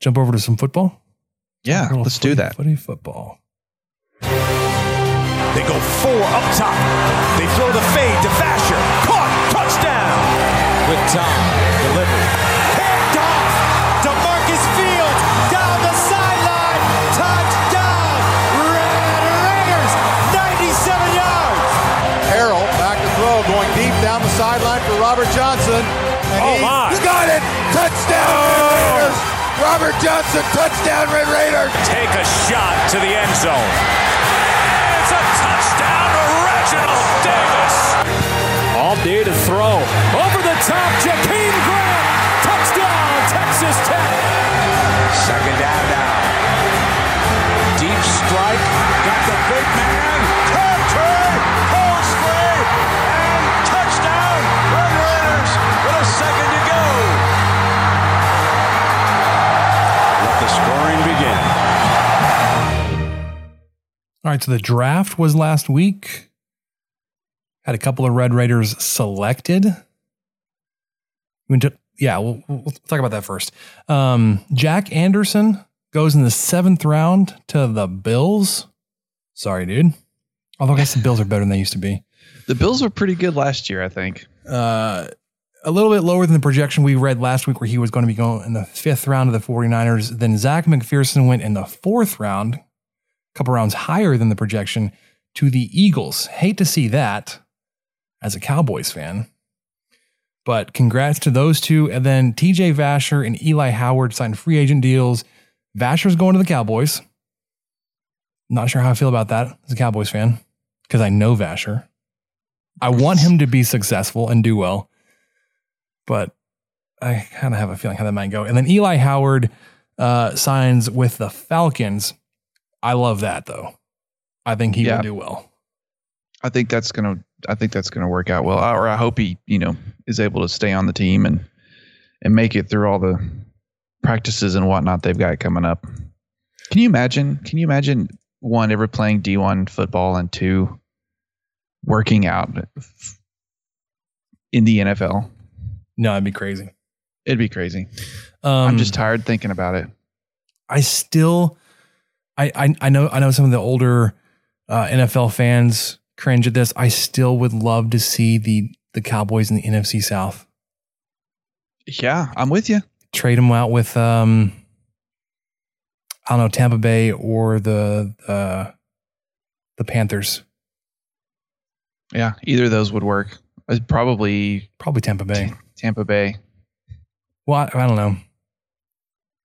jump over to some football? Yeah, let's do footy- that. Footy football. They go four up top. They throw the fade to Vasher. Caught. Touchdown. With Tom. Delivered. Picked off. DeMarcus Fields down the sideline. Touchdown. Red Raiders. 97 yards. Harrell back to throw, going deep down the sideline for Robert Johnson. And Oh, he my. got it! Touchdown, Red Raiders! Robert Johnson, touchdown, Red Raiders! Take a shot to the end zone. It's a touchdown to Reginald Davis. All day to throw. Over the top, Jakeem Grant. Touchdown, Texas Tech. Second down now. All right, so the draft was last week. Had a couple of Red Raiders selected. To, yeah, we'll, we'll talk about that first. Um, Jack Anderson goes in the seventh round to the Bills. Sorry, dude. Although I guess the Bills are better than they used to be. The Bills were pretty good last year, I think. Uh, a little bit lower than the projection we read last week, where he was going to be going in the fifth round of the 49ers. Then Zech McPhearson went in the fourth round, couple rounds higher than the projection, to the Eagles. Hate to see that as a Cowboys fan. But congrats to those two. And then TJ Vasher and Eli Howard signed free agent deals. Vasher's going to the Cowboys. Not sure how I feel about that as a Cowboys fan because I know Vasher. I want him to be successful and do well, but I kind of have a feeling how that might go. And then Eli Howard uh, signs with the Falcons. I love that though. I think he Yeah. will do well. I think that's gonna. I think that's gonna work out well. Or I hope he, you know, is able to stay on the team and and make it through all the practices and whatnot they've got coming up. Can you imagine? Can you imagine one ever playing D one football and two working out in the NFL. No, it'd be crazy. It'd be crazy. Um, I'm just tired thinking about it. I still, I, I, I know, I know some of the older uh, NFL fans cringe at this. I still would love to see the the Cowboys in the NFC South. Yeah, I'm with you. Trade them out with, um, I don't know, Tampa Bay or the uh, the Panthers. Yeah, either of those would work. Uh, Probably Probably Tampa Bay. Tampa Bay, Well, I, I don't know,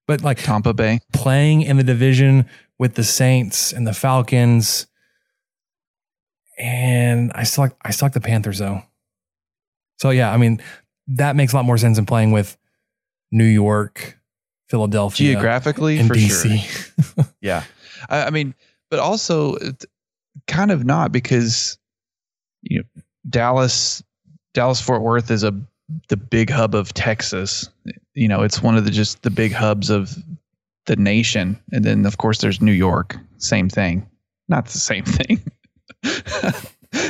but like Tampa Bay. playing in the division with the Saints and the Falcons. And I still like I still like the Panthers though. So yeah, I mean that makes a lot more sense than playing with New York, Philadelphia, Geographically, and for DC. sure. Yeah, I, I mean, but also kind of not because you know Dallas, Dallas Fort Worth is a the big hub of Texas. You know, it's one of the just the big hubs of the nation, and then of course there's New York. Same thing, not the same thing.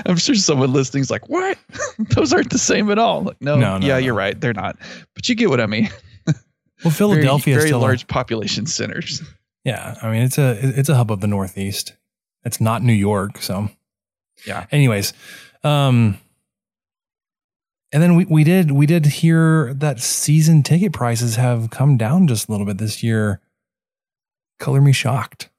I'm sure someone listening's like, "What? Those aren't the same at all." Like, no, No, no, yeah, no. you're right. They're not. But you get what I mean. Well, Philadelphia very, is very still a- large population centers. Yeah, I mean it's a it's a hub of the Northeast. It's not New York, so Yeah. Anyways, um, and then we we did we did hear that season ticket prices have come down just a little bit this year. Color me shocked.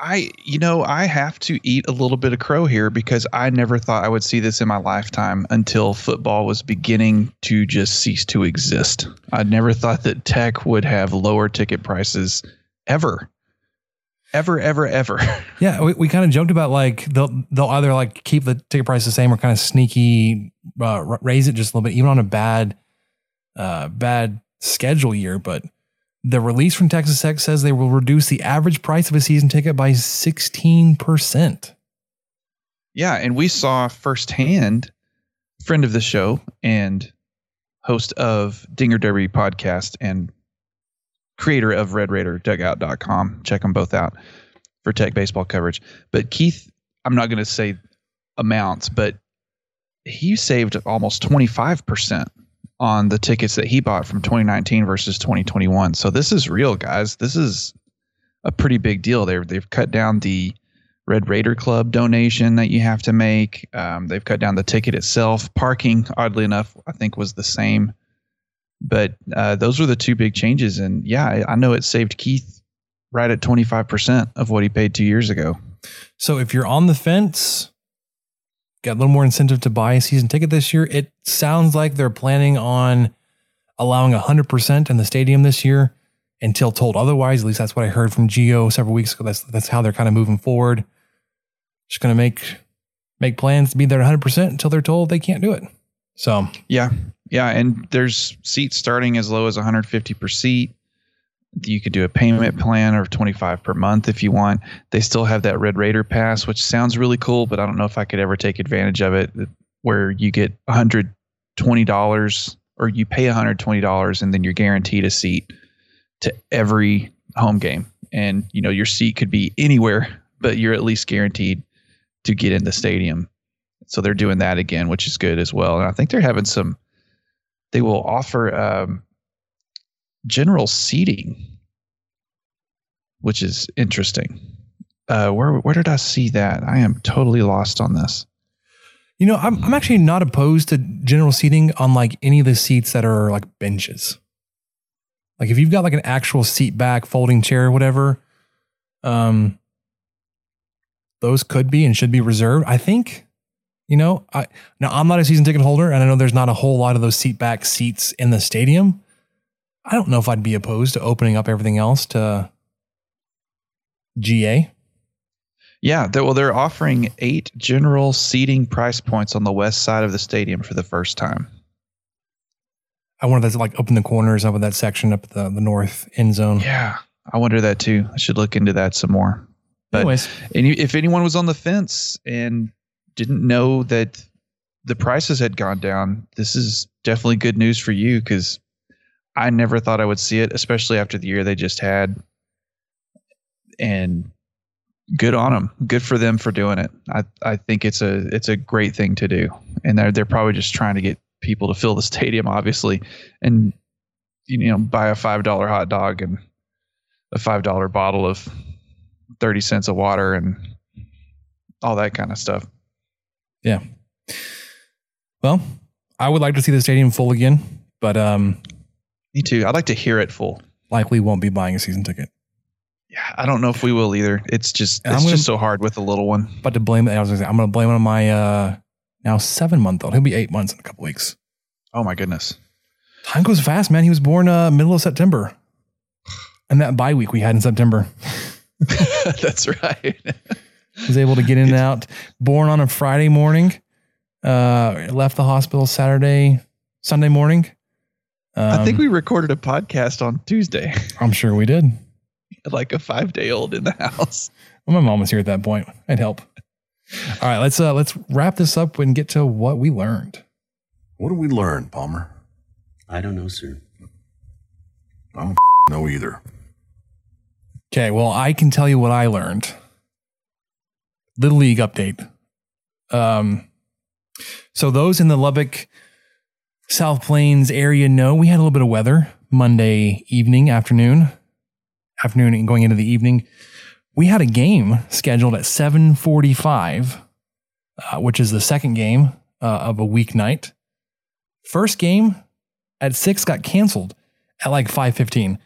I, you know, I have to eat a little bit of crow here because I never thought I would see this in my lifetime until football was beginning to just cease to exist. I never thought that tech would have lower ticket prices ever. Ever, ever, ever. Yeah, we, we kind of joked about like they'll they'll either like keep the ticket price the same or kind of sneaky uh, raise it just a little bit, even on a bad uh, bad schedule year. But the release from Texas Tech says they will reduce the average price of a season ticket by sixteen percent. Yeah, and we saw firsthand, friend of the show and host of Dinger Derby podcast and creator of RedRaiderDugout.com. Check them both out for tech baseball coverage. But Keith, I'm not going to say amounts, but he saved almost 25% on the tickets that he bought from 2019 versus 2021. So this is real, guys. This is a pretty big deal. They've they've cut down the Red Raider Club donation that you have to make. Um, they've cut down the ticket itself. Parking, oddly enough, I think was the same. But uh, those were the two big changes. And yeah, I, I know it saved Keith right at 25% of what he paid two years ago. So if you're on the fence, got a little more incentive to buy a season ticket this year. It sounds like they're planning on allowing 100% in the stadium this year until told otherwise. At least that's what I heard from Geo several weeks ago. That's that's how they're kind of moving forward. Just going to make make plans to be there 100% until they're told they can't do it. So, Yeah. Yeah. And there's seats starting as low as 150 per seat. You could do a payment plan or 25 per month if you want. They still have that Red Raider pass, which sounds really cool, but I don't know if I could ever take advantage of it where you get $120 or you pay $120 and then you're guaranteed a seat to every home game. And, you know, your seat could be anywhere, but you're at least guaranteed to get in the stadium. So they're doing that again, which is good as well. And I think they're having some, they will offer um, general seating, which is interesting. Uh, where where did I see that? I am totally lost on this. you know, I'm I'm actually not opposed to general seating on like any of the seats that are like benches. Like if you've got like an actual seat back folding chair or whatever, um those could be and should be reserved. I think, you know, I now I'm not a season ticket holder and I know there's not a whole lot of those seat back seats in the stadium. I don't know if I'd be opposed to opening up everything else to GA. Yeah, they, well, they're offering eight general seating price points on the west side of the stadium for the first time. I wonder if that's like up in the corners up in that section up the, the north end zone. Yeah, I wonder that too. I should look into that some more. But Anyways. and you- if anyone was on the fence and didn't know that the prices had gone down, this is definitely good news for you because I never thought I would see it, especially after the year they just had. And good on them. Good for them for doing it. I I think it's a it's a great thing to do, and they're they're probably just trying to get people to fill the stadium, obviously, and you know buy a five dollar hot dog and a five dollar bottle of thirty cents of water and all that kind of stuff. Yeah. Well, I would like to see the stadium full again, but um, me too. I'd like to hear it full. Likely won't be buying a season ticket. Yeah, I don't know if we will either. It's just And it's gonna- just so hard with the little one. But to blame it, I was gonna say, I'm going to blame it on my uh, now seven month old. He'll be eight months in a couple weeks. Oh my goodness. Time goes fast, man. He was born uh, middle of September, and that bye week we had in September. That's right. was able to get in and out. Born on a Friday morning. Uh, left the hospital Saturday, Sunday morning. I think Um, we recorded a podcast on Tuesday. I'm sure we did. like a five day old in the house. Well, my mom was here at that point. I'd help. All right, let's uh let's wrap this up and get to what we learned. What did we learn, Palmer? I don't know, sir. I don't know either. Okay, well, I can tell you what I learned. Little League update. Um, so those in the Lubbock, South Plains area know we had a little bit of weather Monday evening, afternoon, afternoon, and going into the evening. We had a game scheduled at seven forty-five, uh, which is the second game uh, of a weeknight. First game at six got canceled at like five fifteen.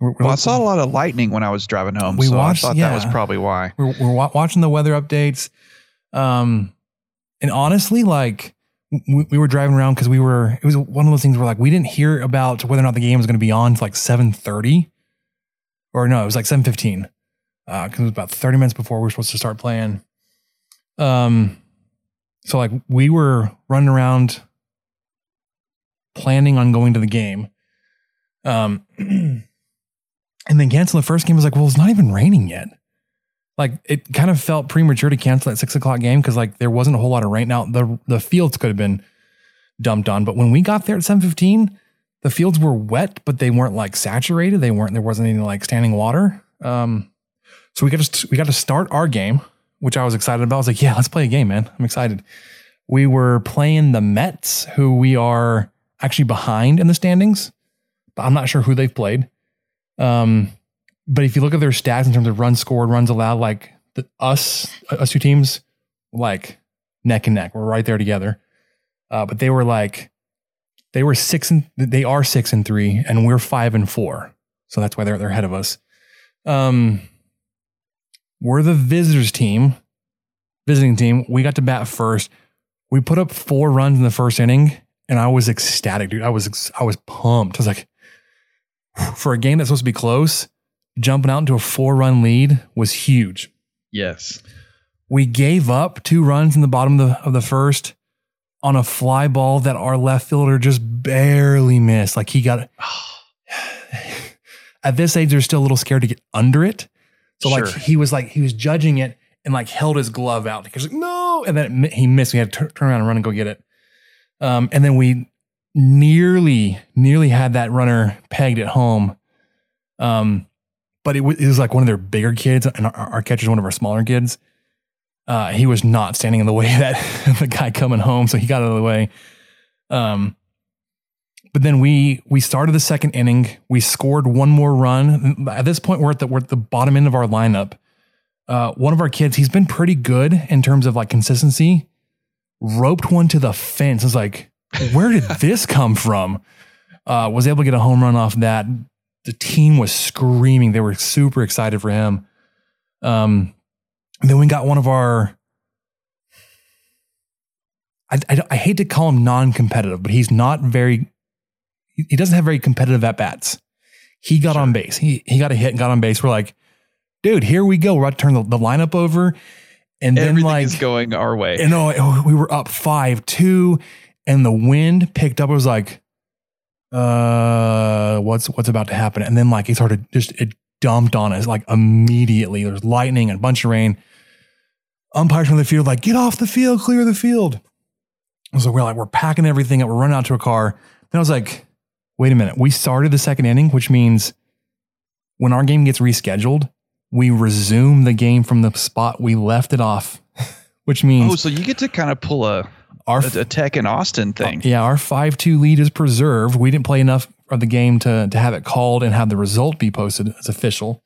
Well, I saw a lot of lightning when I was driving home. We so watched- I thought yeah. that was probably why. we're, we're wa- watching the weather updates um and honestly like we, we were driving around because we were it was one of those things where like we didn't hear about whether or not the game was going to be on until like 7.30 or no it was like 7.15 uh because it was about 30 minutes before we were supposed to start playing. Um so like we were running around planning on going to the game. Um and then cancel the first game was like well it's not even raining yet like it kind of felt premature to cancel that six o'clock game because like there wasn't a whole lot of rain. Now the the fields could have been dumped on, but when we got there at seven fifteen, the fields were wet, but they weren't like saturated. They weren't. There wasn't any like standing water. Um, so we got to we got to start our game, which I was excited about. I was like, yeah, let's play a game, man. I'm excited. We were playing the Mets, who we are actually behind in the standings, but I'm not sure who they've played. Um, but if you look at their stats in terms of runs scored, runs allowed, like the, us, us two teams, like neck and neck, we're right there together. Uh, but they were like, they were six and they are six and three, and we're five and four. So that's why they're they're ahead of us. Um, we're the visitors team, visiting team. We got to bat first. We put up four runs in the first inning, and I was ecstatic, dude. I was I was pumped. I was like, for a game that's supposed to be close, jumping out into a four run lead was huge. Yes. We gave up two runs in the bottom of the, of the first on a fly ball that our left fielder just barely missed. Like he got at this age, they're still a little scared to get under it. So like he was like he was judging it and like held his glove out. He was like no, and then it, he missed. We had to tur- turn around and run and go get it. Um, and then we nearly nearly had that runner pegged at home. Um, but it, it was like one of their bigger kids, and our, our catcher's one of our smaller kids. Uh, he was not standing in the way that the guy coming home, so he got out of the way. Um, but then we we started the second inning. We scored one more run. At this point, we're at the we're at the bottom end of our lineup. Uh, one of our kids, he's been pretty good in terms of like consistency. Roped one to the fence. I was like, where did this come from? Uh, was able to get a home run off that. The team was screaming. They were super excited for him. Um, and then we got one of our. I, I, I hate to call him non-competitive, but he's not very. He doesn't have very competitive at bats. He got on base. He he got a hit and got on base. We're like, dude, here we go. We're about to turn the, the lineup over, and then Everything like is going our way. And oh, we were up five two, and the wind picked up. It was like, uh, what's what's about to happen? And then like it started just it dumped on us like immediately. There's lightning and a bunch of rain. Umpires from the field like, get off the field, clear the field. So we're like, we're packing everything up. We're running out to a car. Then I was like, wait a minute. We started the second inning, which means when our game gets rescheduled, we resume the game from the spot we left it off, which means Oh, so you get to kind of pull a our a Tech and Austin thing. yeah, our five two lead is preserved. We didn't play enough of the game to to have it called and have the result be posted as official.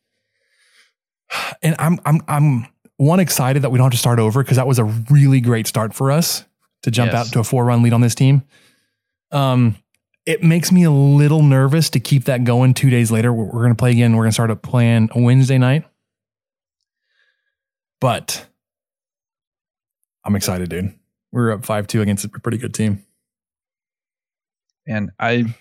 And I'm I'm I'm one excited that we don't have to start over because that was a really great start for us to jump Yes. out to a four run lead on this team. Um, it makes me a little nervous to keep that going two days later. We're, we're going to play again. We're going to start a plan Wednesday night, but I'm excited, dude. We're up five two against a pretty good team. And I,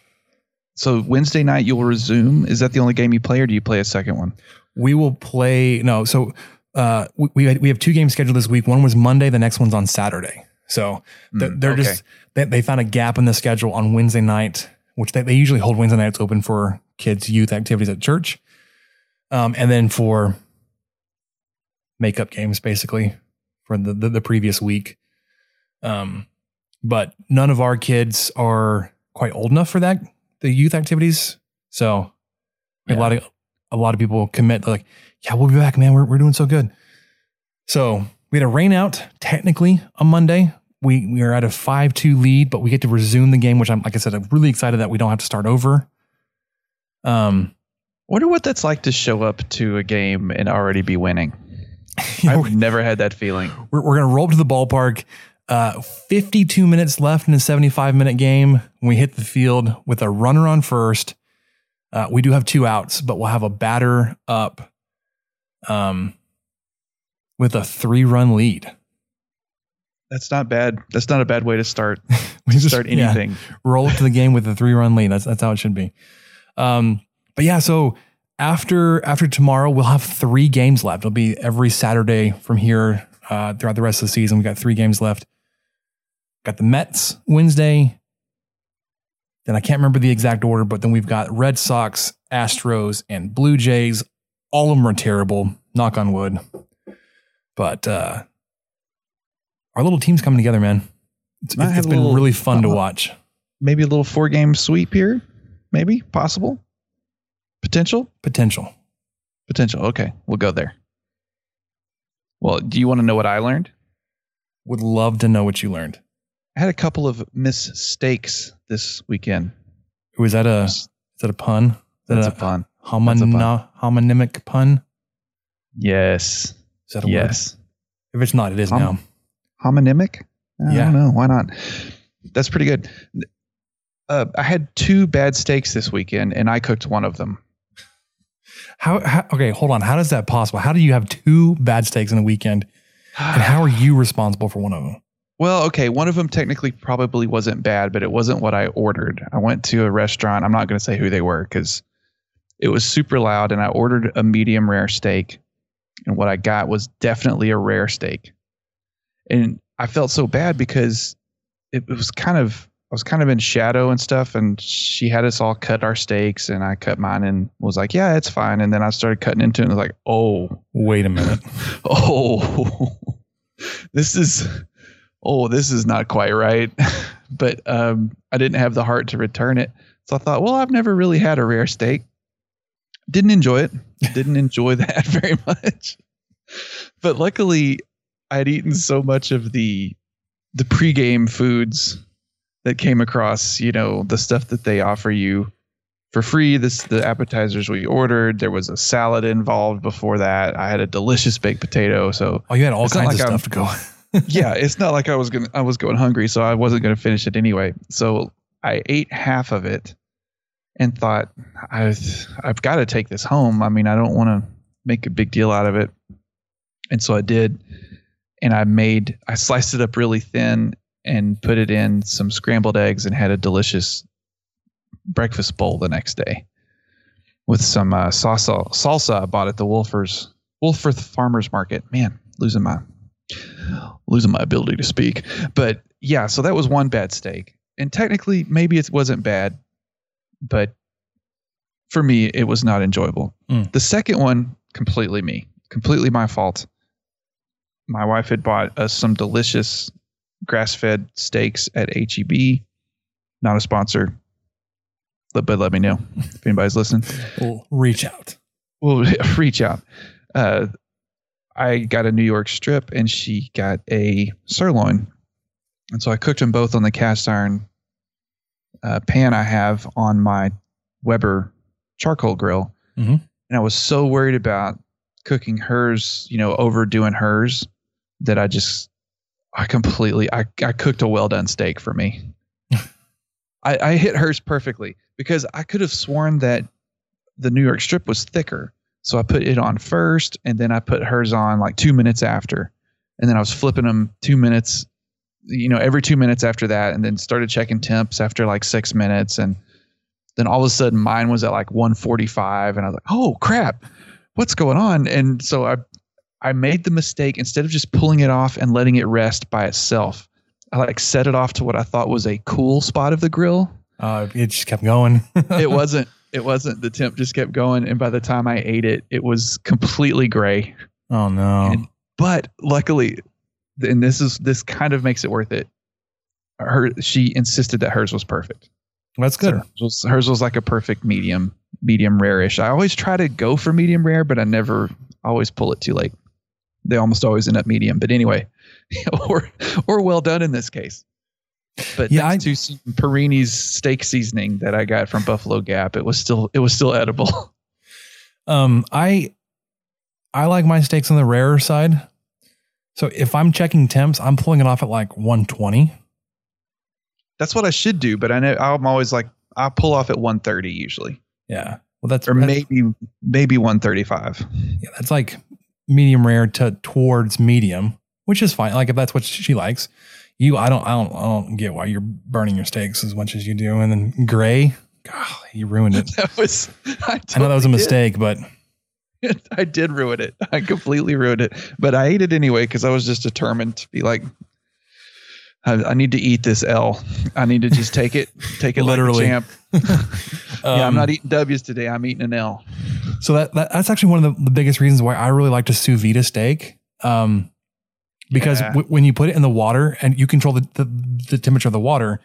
so Wednesday night you'll resume. Is that the only game you play, or do you play a second one? We will play. No, so uh, we we, had, we have two games scheduled this week. One was Monday. The next one's on Saturday. So they're, Mm, they're okay. just they, they found a gap in the schedule on Wednesday night, which they, they usually hold Wednesday nights open for kids' youth activities at church, um, and then for makeup games, basically for the the, the previous week. Um, but none of our kids are quite old enough for that the youth activities. So a lot of a lot of people commit they're like, yeah, we'll be back, man. We're we're doing so good. So we had a rain out technically on Monday. We we are at a five two lead, but we get to resume the game, which I'm like I said, I'm really excited that we don't have to start over. Um, Wonder what that's like to show up to a game and already be winning. I've never had that feeling. we're, we're gonna roll up to the ballpark. Uh, 52 minutes left in a 75 minute game. When we hit the field with a runner on first, uh, we do have two outs, but we'll have a batter up, um, with a three run lead. That's not bad. That's not a bad way to start. We just- start yeah, anything. roll up to the game with a three run lead. That's that's how it should be. Um, but yeah, so after after tomorrow, we'll have three games left. It'll be every Saturday from here uh, throughout the rest of the season. We've got three games left. Got the Mets Wednesday. Then I can't remember the exact order, but then we've got Red Sox, Astros, and Blue Jays. All of them are terrible. Knock on wood. But uh, our little team's coming together, man. It's, it's been little- really fun to watch. Maybe a little four game sweep here. Maybe possible. Potential. Potential. Potential. Okay, we'll go there. Well, do you want to know what I learned? Would love to know what you learned. I had a couple of mistakes this weekend. Was that a is that a pun? Is that That's a pun. Homon- homonymic pun? Yes. Is that a yes. word? If it's not, it is Hom- now. Homonymic? I Yeah. don't know. Why not? That's pretty good. Uh, I had two bad steaks this weekend, and I cooked one of them. How, how? Okay, hold on. How does that possible? How do you have two bad steaks in a weekend, and how are you responsible for one of them? Well, okay, one of them technically probably wasn't bad, but it wasn't what I ordered. I went to a restaurant. I'm not going to say who they were because it was super loud, and I ordered a medium rare steak, and what I got was definitely a rare steak, and I felt so bad because it, it was kind of I was kind of in shadow and stuff, and she had us all cut our steaks, and I cut mine and was like, "Yeah, it's fine." And then I started cutting into it, and was like, "Oh, Wait a minute. oh, this is, oh, this is not quite right." but um, I didn't have the heart to return it, so I thought, well, I've never really had a rare steak. Didn't enjoy it. Didn't enjoy that very much. But luckily, I had eaten so much of the the pregame foods that came across, you know, the stuff that they offer you for free. This the appetizers we ordered. There was a salad involved before that. I had a delicious baked potato. So Oh, you had all kinds of like I'm- stuff to go. Yeah, it's not like I was gonna I was going hungry, so I wasn't gonna finish it anyway. So I ate half of it and thought I've I've got to take this home. I mean, I don't want to make a big deal out of it, and so I did. And I made I sliced it up really thin and put it in some scrambled eggs and had a delicious breakfast bowl the next day with some uh, salsa salsa I bought at the Wolfers Wolfforth Farmers Market. Man, losing my losing my ability to speak. But yeah, so that was one bad steak. And technically, maybe it wasn't bad, but for me, it was not enjoyable. Mm. The second one, completely me, completely my fault. My wife had bought us some delicious grass fed steaks at HEB. Not a sponsor, but, but let me know if anybody's listening. We'll reach out. We'll reach out. uh, I got a New York strip and she got a sirloin. And so I cooked them both on the cast iron uh, pan I have on my Weber charcoal grill. Mhm. And I was so worried about cooking hers, you know, overdoing hers that I just, I completely, I, I cooked a well done steak for me. I, I hit hers perfectly because I could have sworn that the New York strip was thicker. So I put it on first and then I put hers on like two minutes after. And then I was flipping them two minutes, you know, every two minutes after that. And then started checking temps after like six minutes. And then all of a sudden mine was at like 145. And I was like, oh crap, what's going on? And so I, I made the mistake instead of just pulling it off and letting it rest by itself. I like set it off to what I thought was a cool spot of the grill. Uh, it just kept going. it wasn't. It wasn't. The temp just kept going, and by the time I ate it, it was completely gray. Oh no! And, but luckily, and this is this kind of makes it worth it. Her she insisted that hers was perfect. That's good. So hers, was, hers was like a perfect medium, medium rare-ish. I always try to go for medium rare, but I never always pull it too late. They almost always end up medium. But anyway, or or well done in this case. But Yeah, thanks to Perini's steak seasoning that I got from Buffalo Gap, it was still it was still edible. Um, I I like my steaks on the rarer side. So if I'm checking temps, I'm pulling it off at like 120. That's what I should do, but I know I'm always like I pull off at 130 usually. Yeah. Well, that's or that's- maybe maybe 135. Yeah, that's like medium rare to towards medium, which is fine. Like if that's what she likes. You, I don't, I don't, I don't get why you're burning your steaks as much as you do. And then gray, God, you ruined it. That was I, I know that was a totally did. mistake, but I did ruin it. I completely ruined it, but I ate it anyway because I was just determined to be like, I, I need to eat this L. I need to just take it, take it Literally. like yeah, I'm Um, not eating W's today. I'm eating an L. So that, that that's actually one of the, the biggest reasons why I really like to sous vide a steak. Um, because Yeah. w- when you put it in the water and you control the, the, the temperature of the water,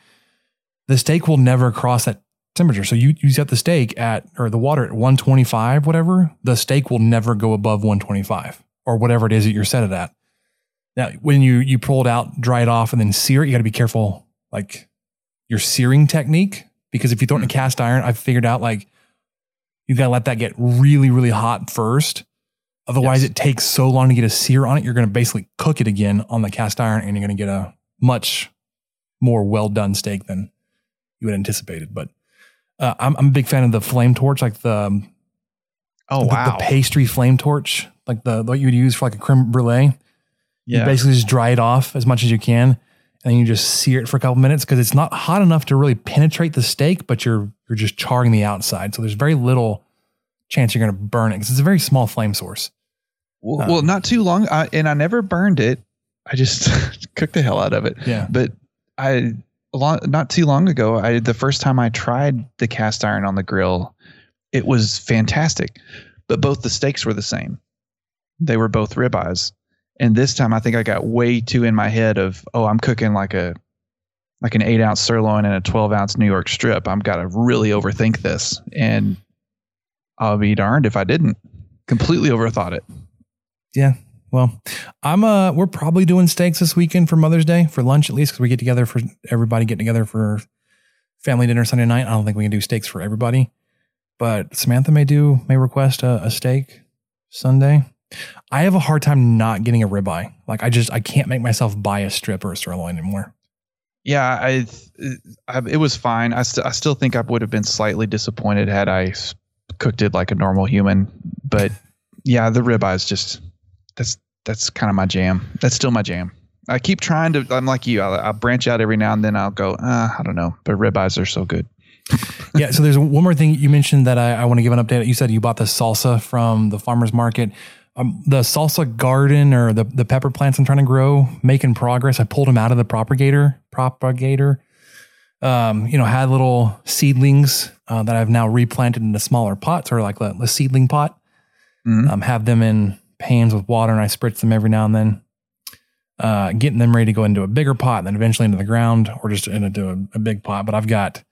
the steak will never cross that temperature. So you, you set the steak at, or the water at 125, whatever, the steak will never go above 125 or whatever it is that you're set it at. Now, when you, you pull it out, dry it off and then sear it, you got to be careful, like your searing technique, because if you throw it in a cast iron, I've figured out like you got to let that get really, really hot first. Otherwise, it takes so long to get a sear on it. You're going to basically cook it again on the cast iron and you're going to get a much more well done steak than you had anticipated. But uh, I'm, I'm a big fan of the flame torch, like the, um, Oh the, wow. the pastry flame torch, like the what you would use for like a creme brulee. You Yeah. basically just dry it off as much as you can, and then you just sear it for a couple minutes because it's not hot enough to really penetrate the steak, but you're you're just charring the outside. So there's very little chance you're going to burn it because it's a very small flame source. Well, um, well, not too long, I, and I never burned it. I just cooked the hell out of it. Yeah. But I, a long, not too long ago, I the first time I tried the cast iron on the grill, it was fantastic. But both the steaks were the same. They were both ribeyes, and this time I think I got way too in my head of oh I'm cooking like a like an eight ounce sirloin and a twelve ounce New York strip. I'm got to really overthink this, and I'll be darned if I didn't. Completely overthought it. Yeah. Well, I'm uh we're probably doing steaks this weekend for Mother's Day for lunch at least because we get together for everybody get together for family dinner Sunday night. I don't think we can do steaks for everybody, but Samantha may do may request a, a steak Sunday. I have a hard time not getting a ribeye. Like I just I can't make myself buy a strip or a sirloin anymore. Yeah, I, I it was fine. I, st- I still think I would have been slightly disappointed had I cooked it like a normal human. But yeah, the ribeye is just that's that's kind of my jam. That's still my jam. I keep trying to. I'm like you. I'll, I'll branch out every now and then. I'll go. Uh, I don't know, but ribeyes are so good. yeah. So there's one more thing you mentioned that I, I want to give an update. You said you bought the salsa from the farmer's market. Um, the salsa garden or the, the pepper plants I'm trying to grow, making progress. I pulled them out of the propagator, propagator. Um, you know, had little seedlings uh, that I've now replanted into smaller pots or like a, a seedling pot. Um, have them in pans with water and I spritz them every now and then. Uh, getting them ready to go into a bigger pot and then eventually into the ground or just into a, a big pot. But I've got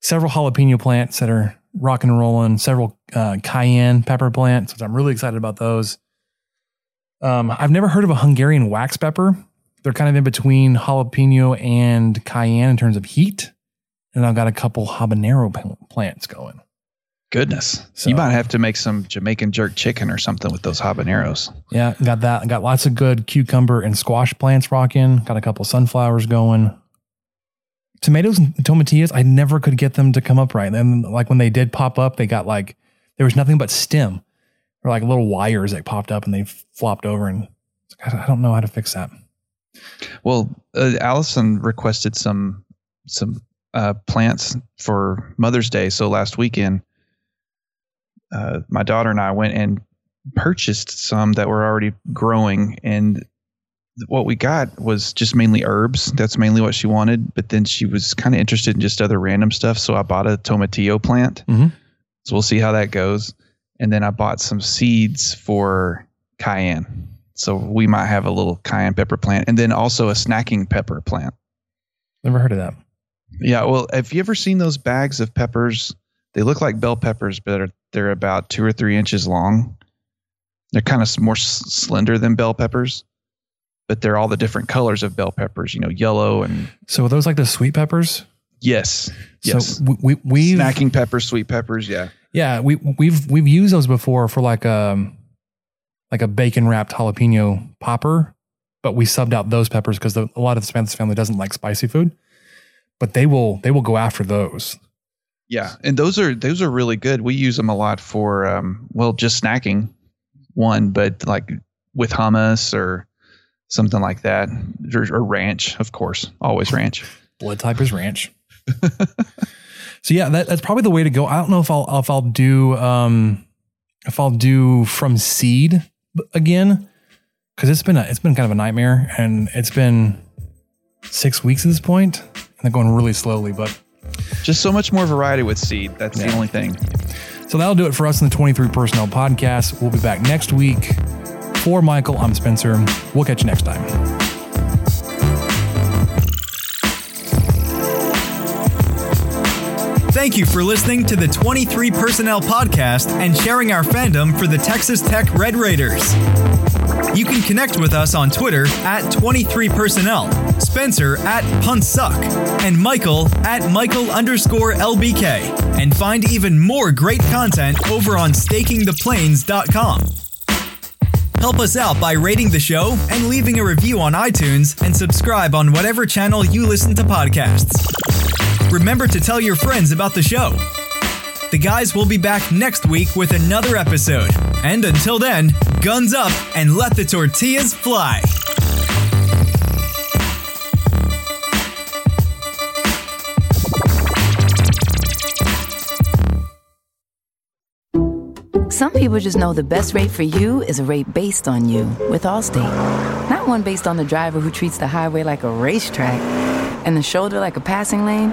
several jalapeno plants that are rocking and rolling, several uh, cayenne pepper plants, which I'm really excited about those. Um, I've never heard of a Hungarian wax pepper. They're kind of in between jalapeno and cayenne in terms of heat. And I've got a couple habanero plants going. Goodness. So- you might have to make some Jamaican jerk chicken or something with those habaneros. Yeah, got that. Got lots of good cucumber and squash plants rocking. Got a couple sunflowers going. Tomatoes and tomatillas, I never could get them to come up right. And then, like when they did pop up, they got like there was nothing but stem or like little wires that popped up and they flopped over. And I don't know how to fix that. Well, uh, Allison requested some some uh, plants for Mother's Day. So last weekend, uh, my daughter and I went and purchased some that were already growing, and what we got was just mainly herbs. That's mainly what she wanted. But then she was kind of interested in just other random stuff, so I bought a tomatillo plant. Mhm. So we'll see how that goes. And then I bought some seeds for cayenne. So we might have a little cayenne pepper plant, and then also a snacking pepper plant. Never heard of that. Yeah, well, have you ever seen those bags of peppers? They look like bell peppers, but they're, they're about two or three inches long. They're kind of more s- slender than bell peppers, but they're all the different colors of bell peppers. You know, yellow and So are those like the sweet peppers? yes, yes, So we, we we've snacking peppers, sweet peppers. Yeah, Yeah, we we've we've used those before for like um like a bacon wrapped jalapeno popper, but we subbed out those peppers because a lot of the Spencer family doesn't like spicy food. But they will they will go after those. yeah, and those are those are really good. We use them a lot for um, well, just snacking one, but like with hummus or something like that, or, or ranch, of course, always ranch. Blood type is ranch. so yeah, that, that's probably the way to go. I don't know if I'll if I'll do um if I'll do from seed again because it's been a, it's been kind of a nightmare and it's been six weeks at this point and they're going really slowly, but Just so much more variety with seed. That's the only thing. So that'll do it for us in the 23 Personnel Podcast. We'll be back next week. For Michael, I'm Spencer. We'll catch you next time. Thank you for listening to the 23 Personnel Podcast and sharing our fandom for the Texas Tech Red Raiders. You can connect with us on Twitter at 23personnel, Spencer at Puntsuck, and Michael at Michael underscore LBK. And find even more great content over on stakingtheplains.com. Help us out by rating the show and leaving a review on iTunes and subscribe on whatever channel you listen to podcasts. Remember to tell your friends about the show. The guys will be back next week with another episode. And until then, guns up and let the tortillas fly. Some people just know the best rate for you is a rate based on you with Allstate. Not one based on the driver who treats the highway like a racetrack and the shoulder like a passing lane.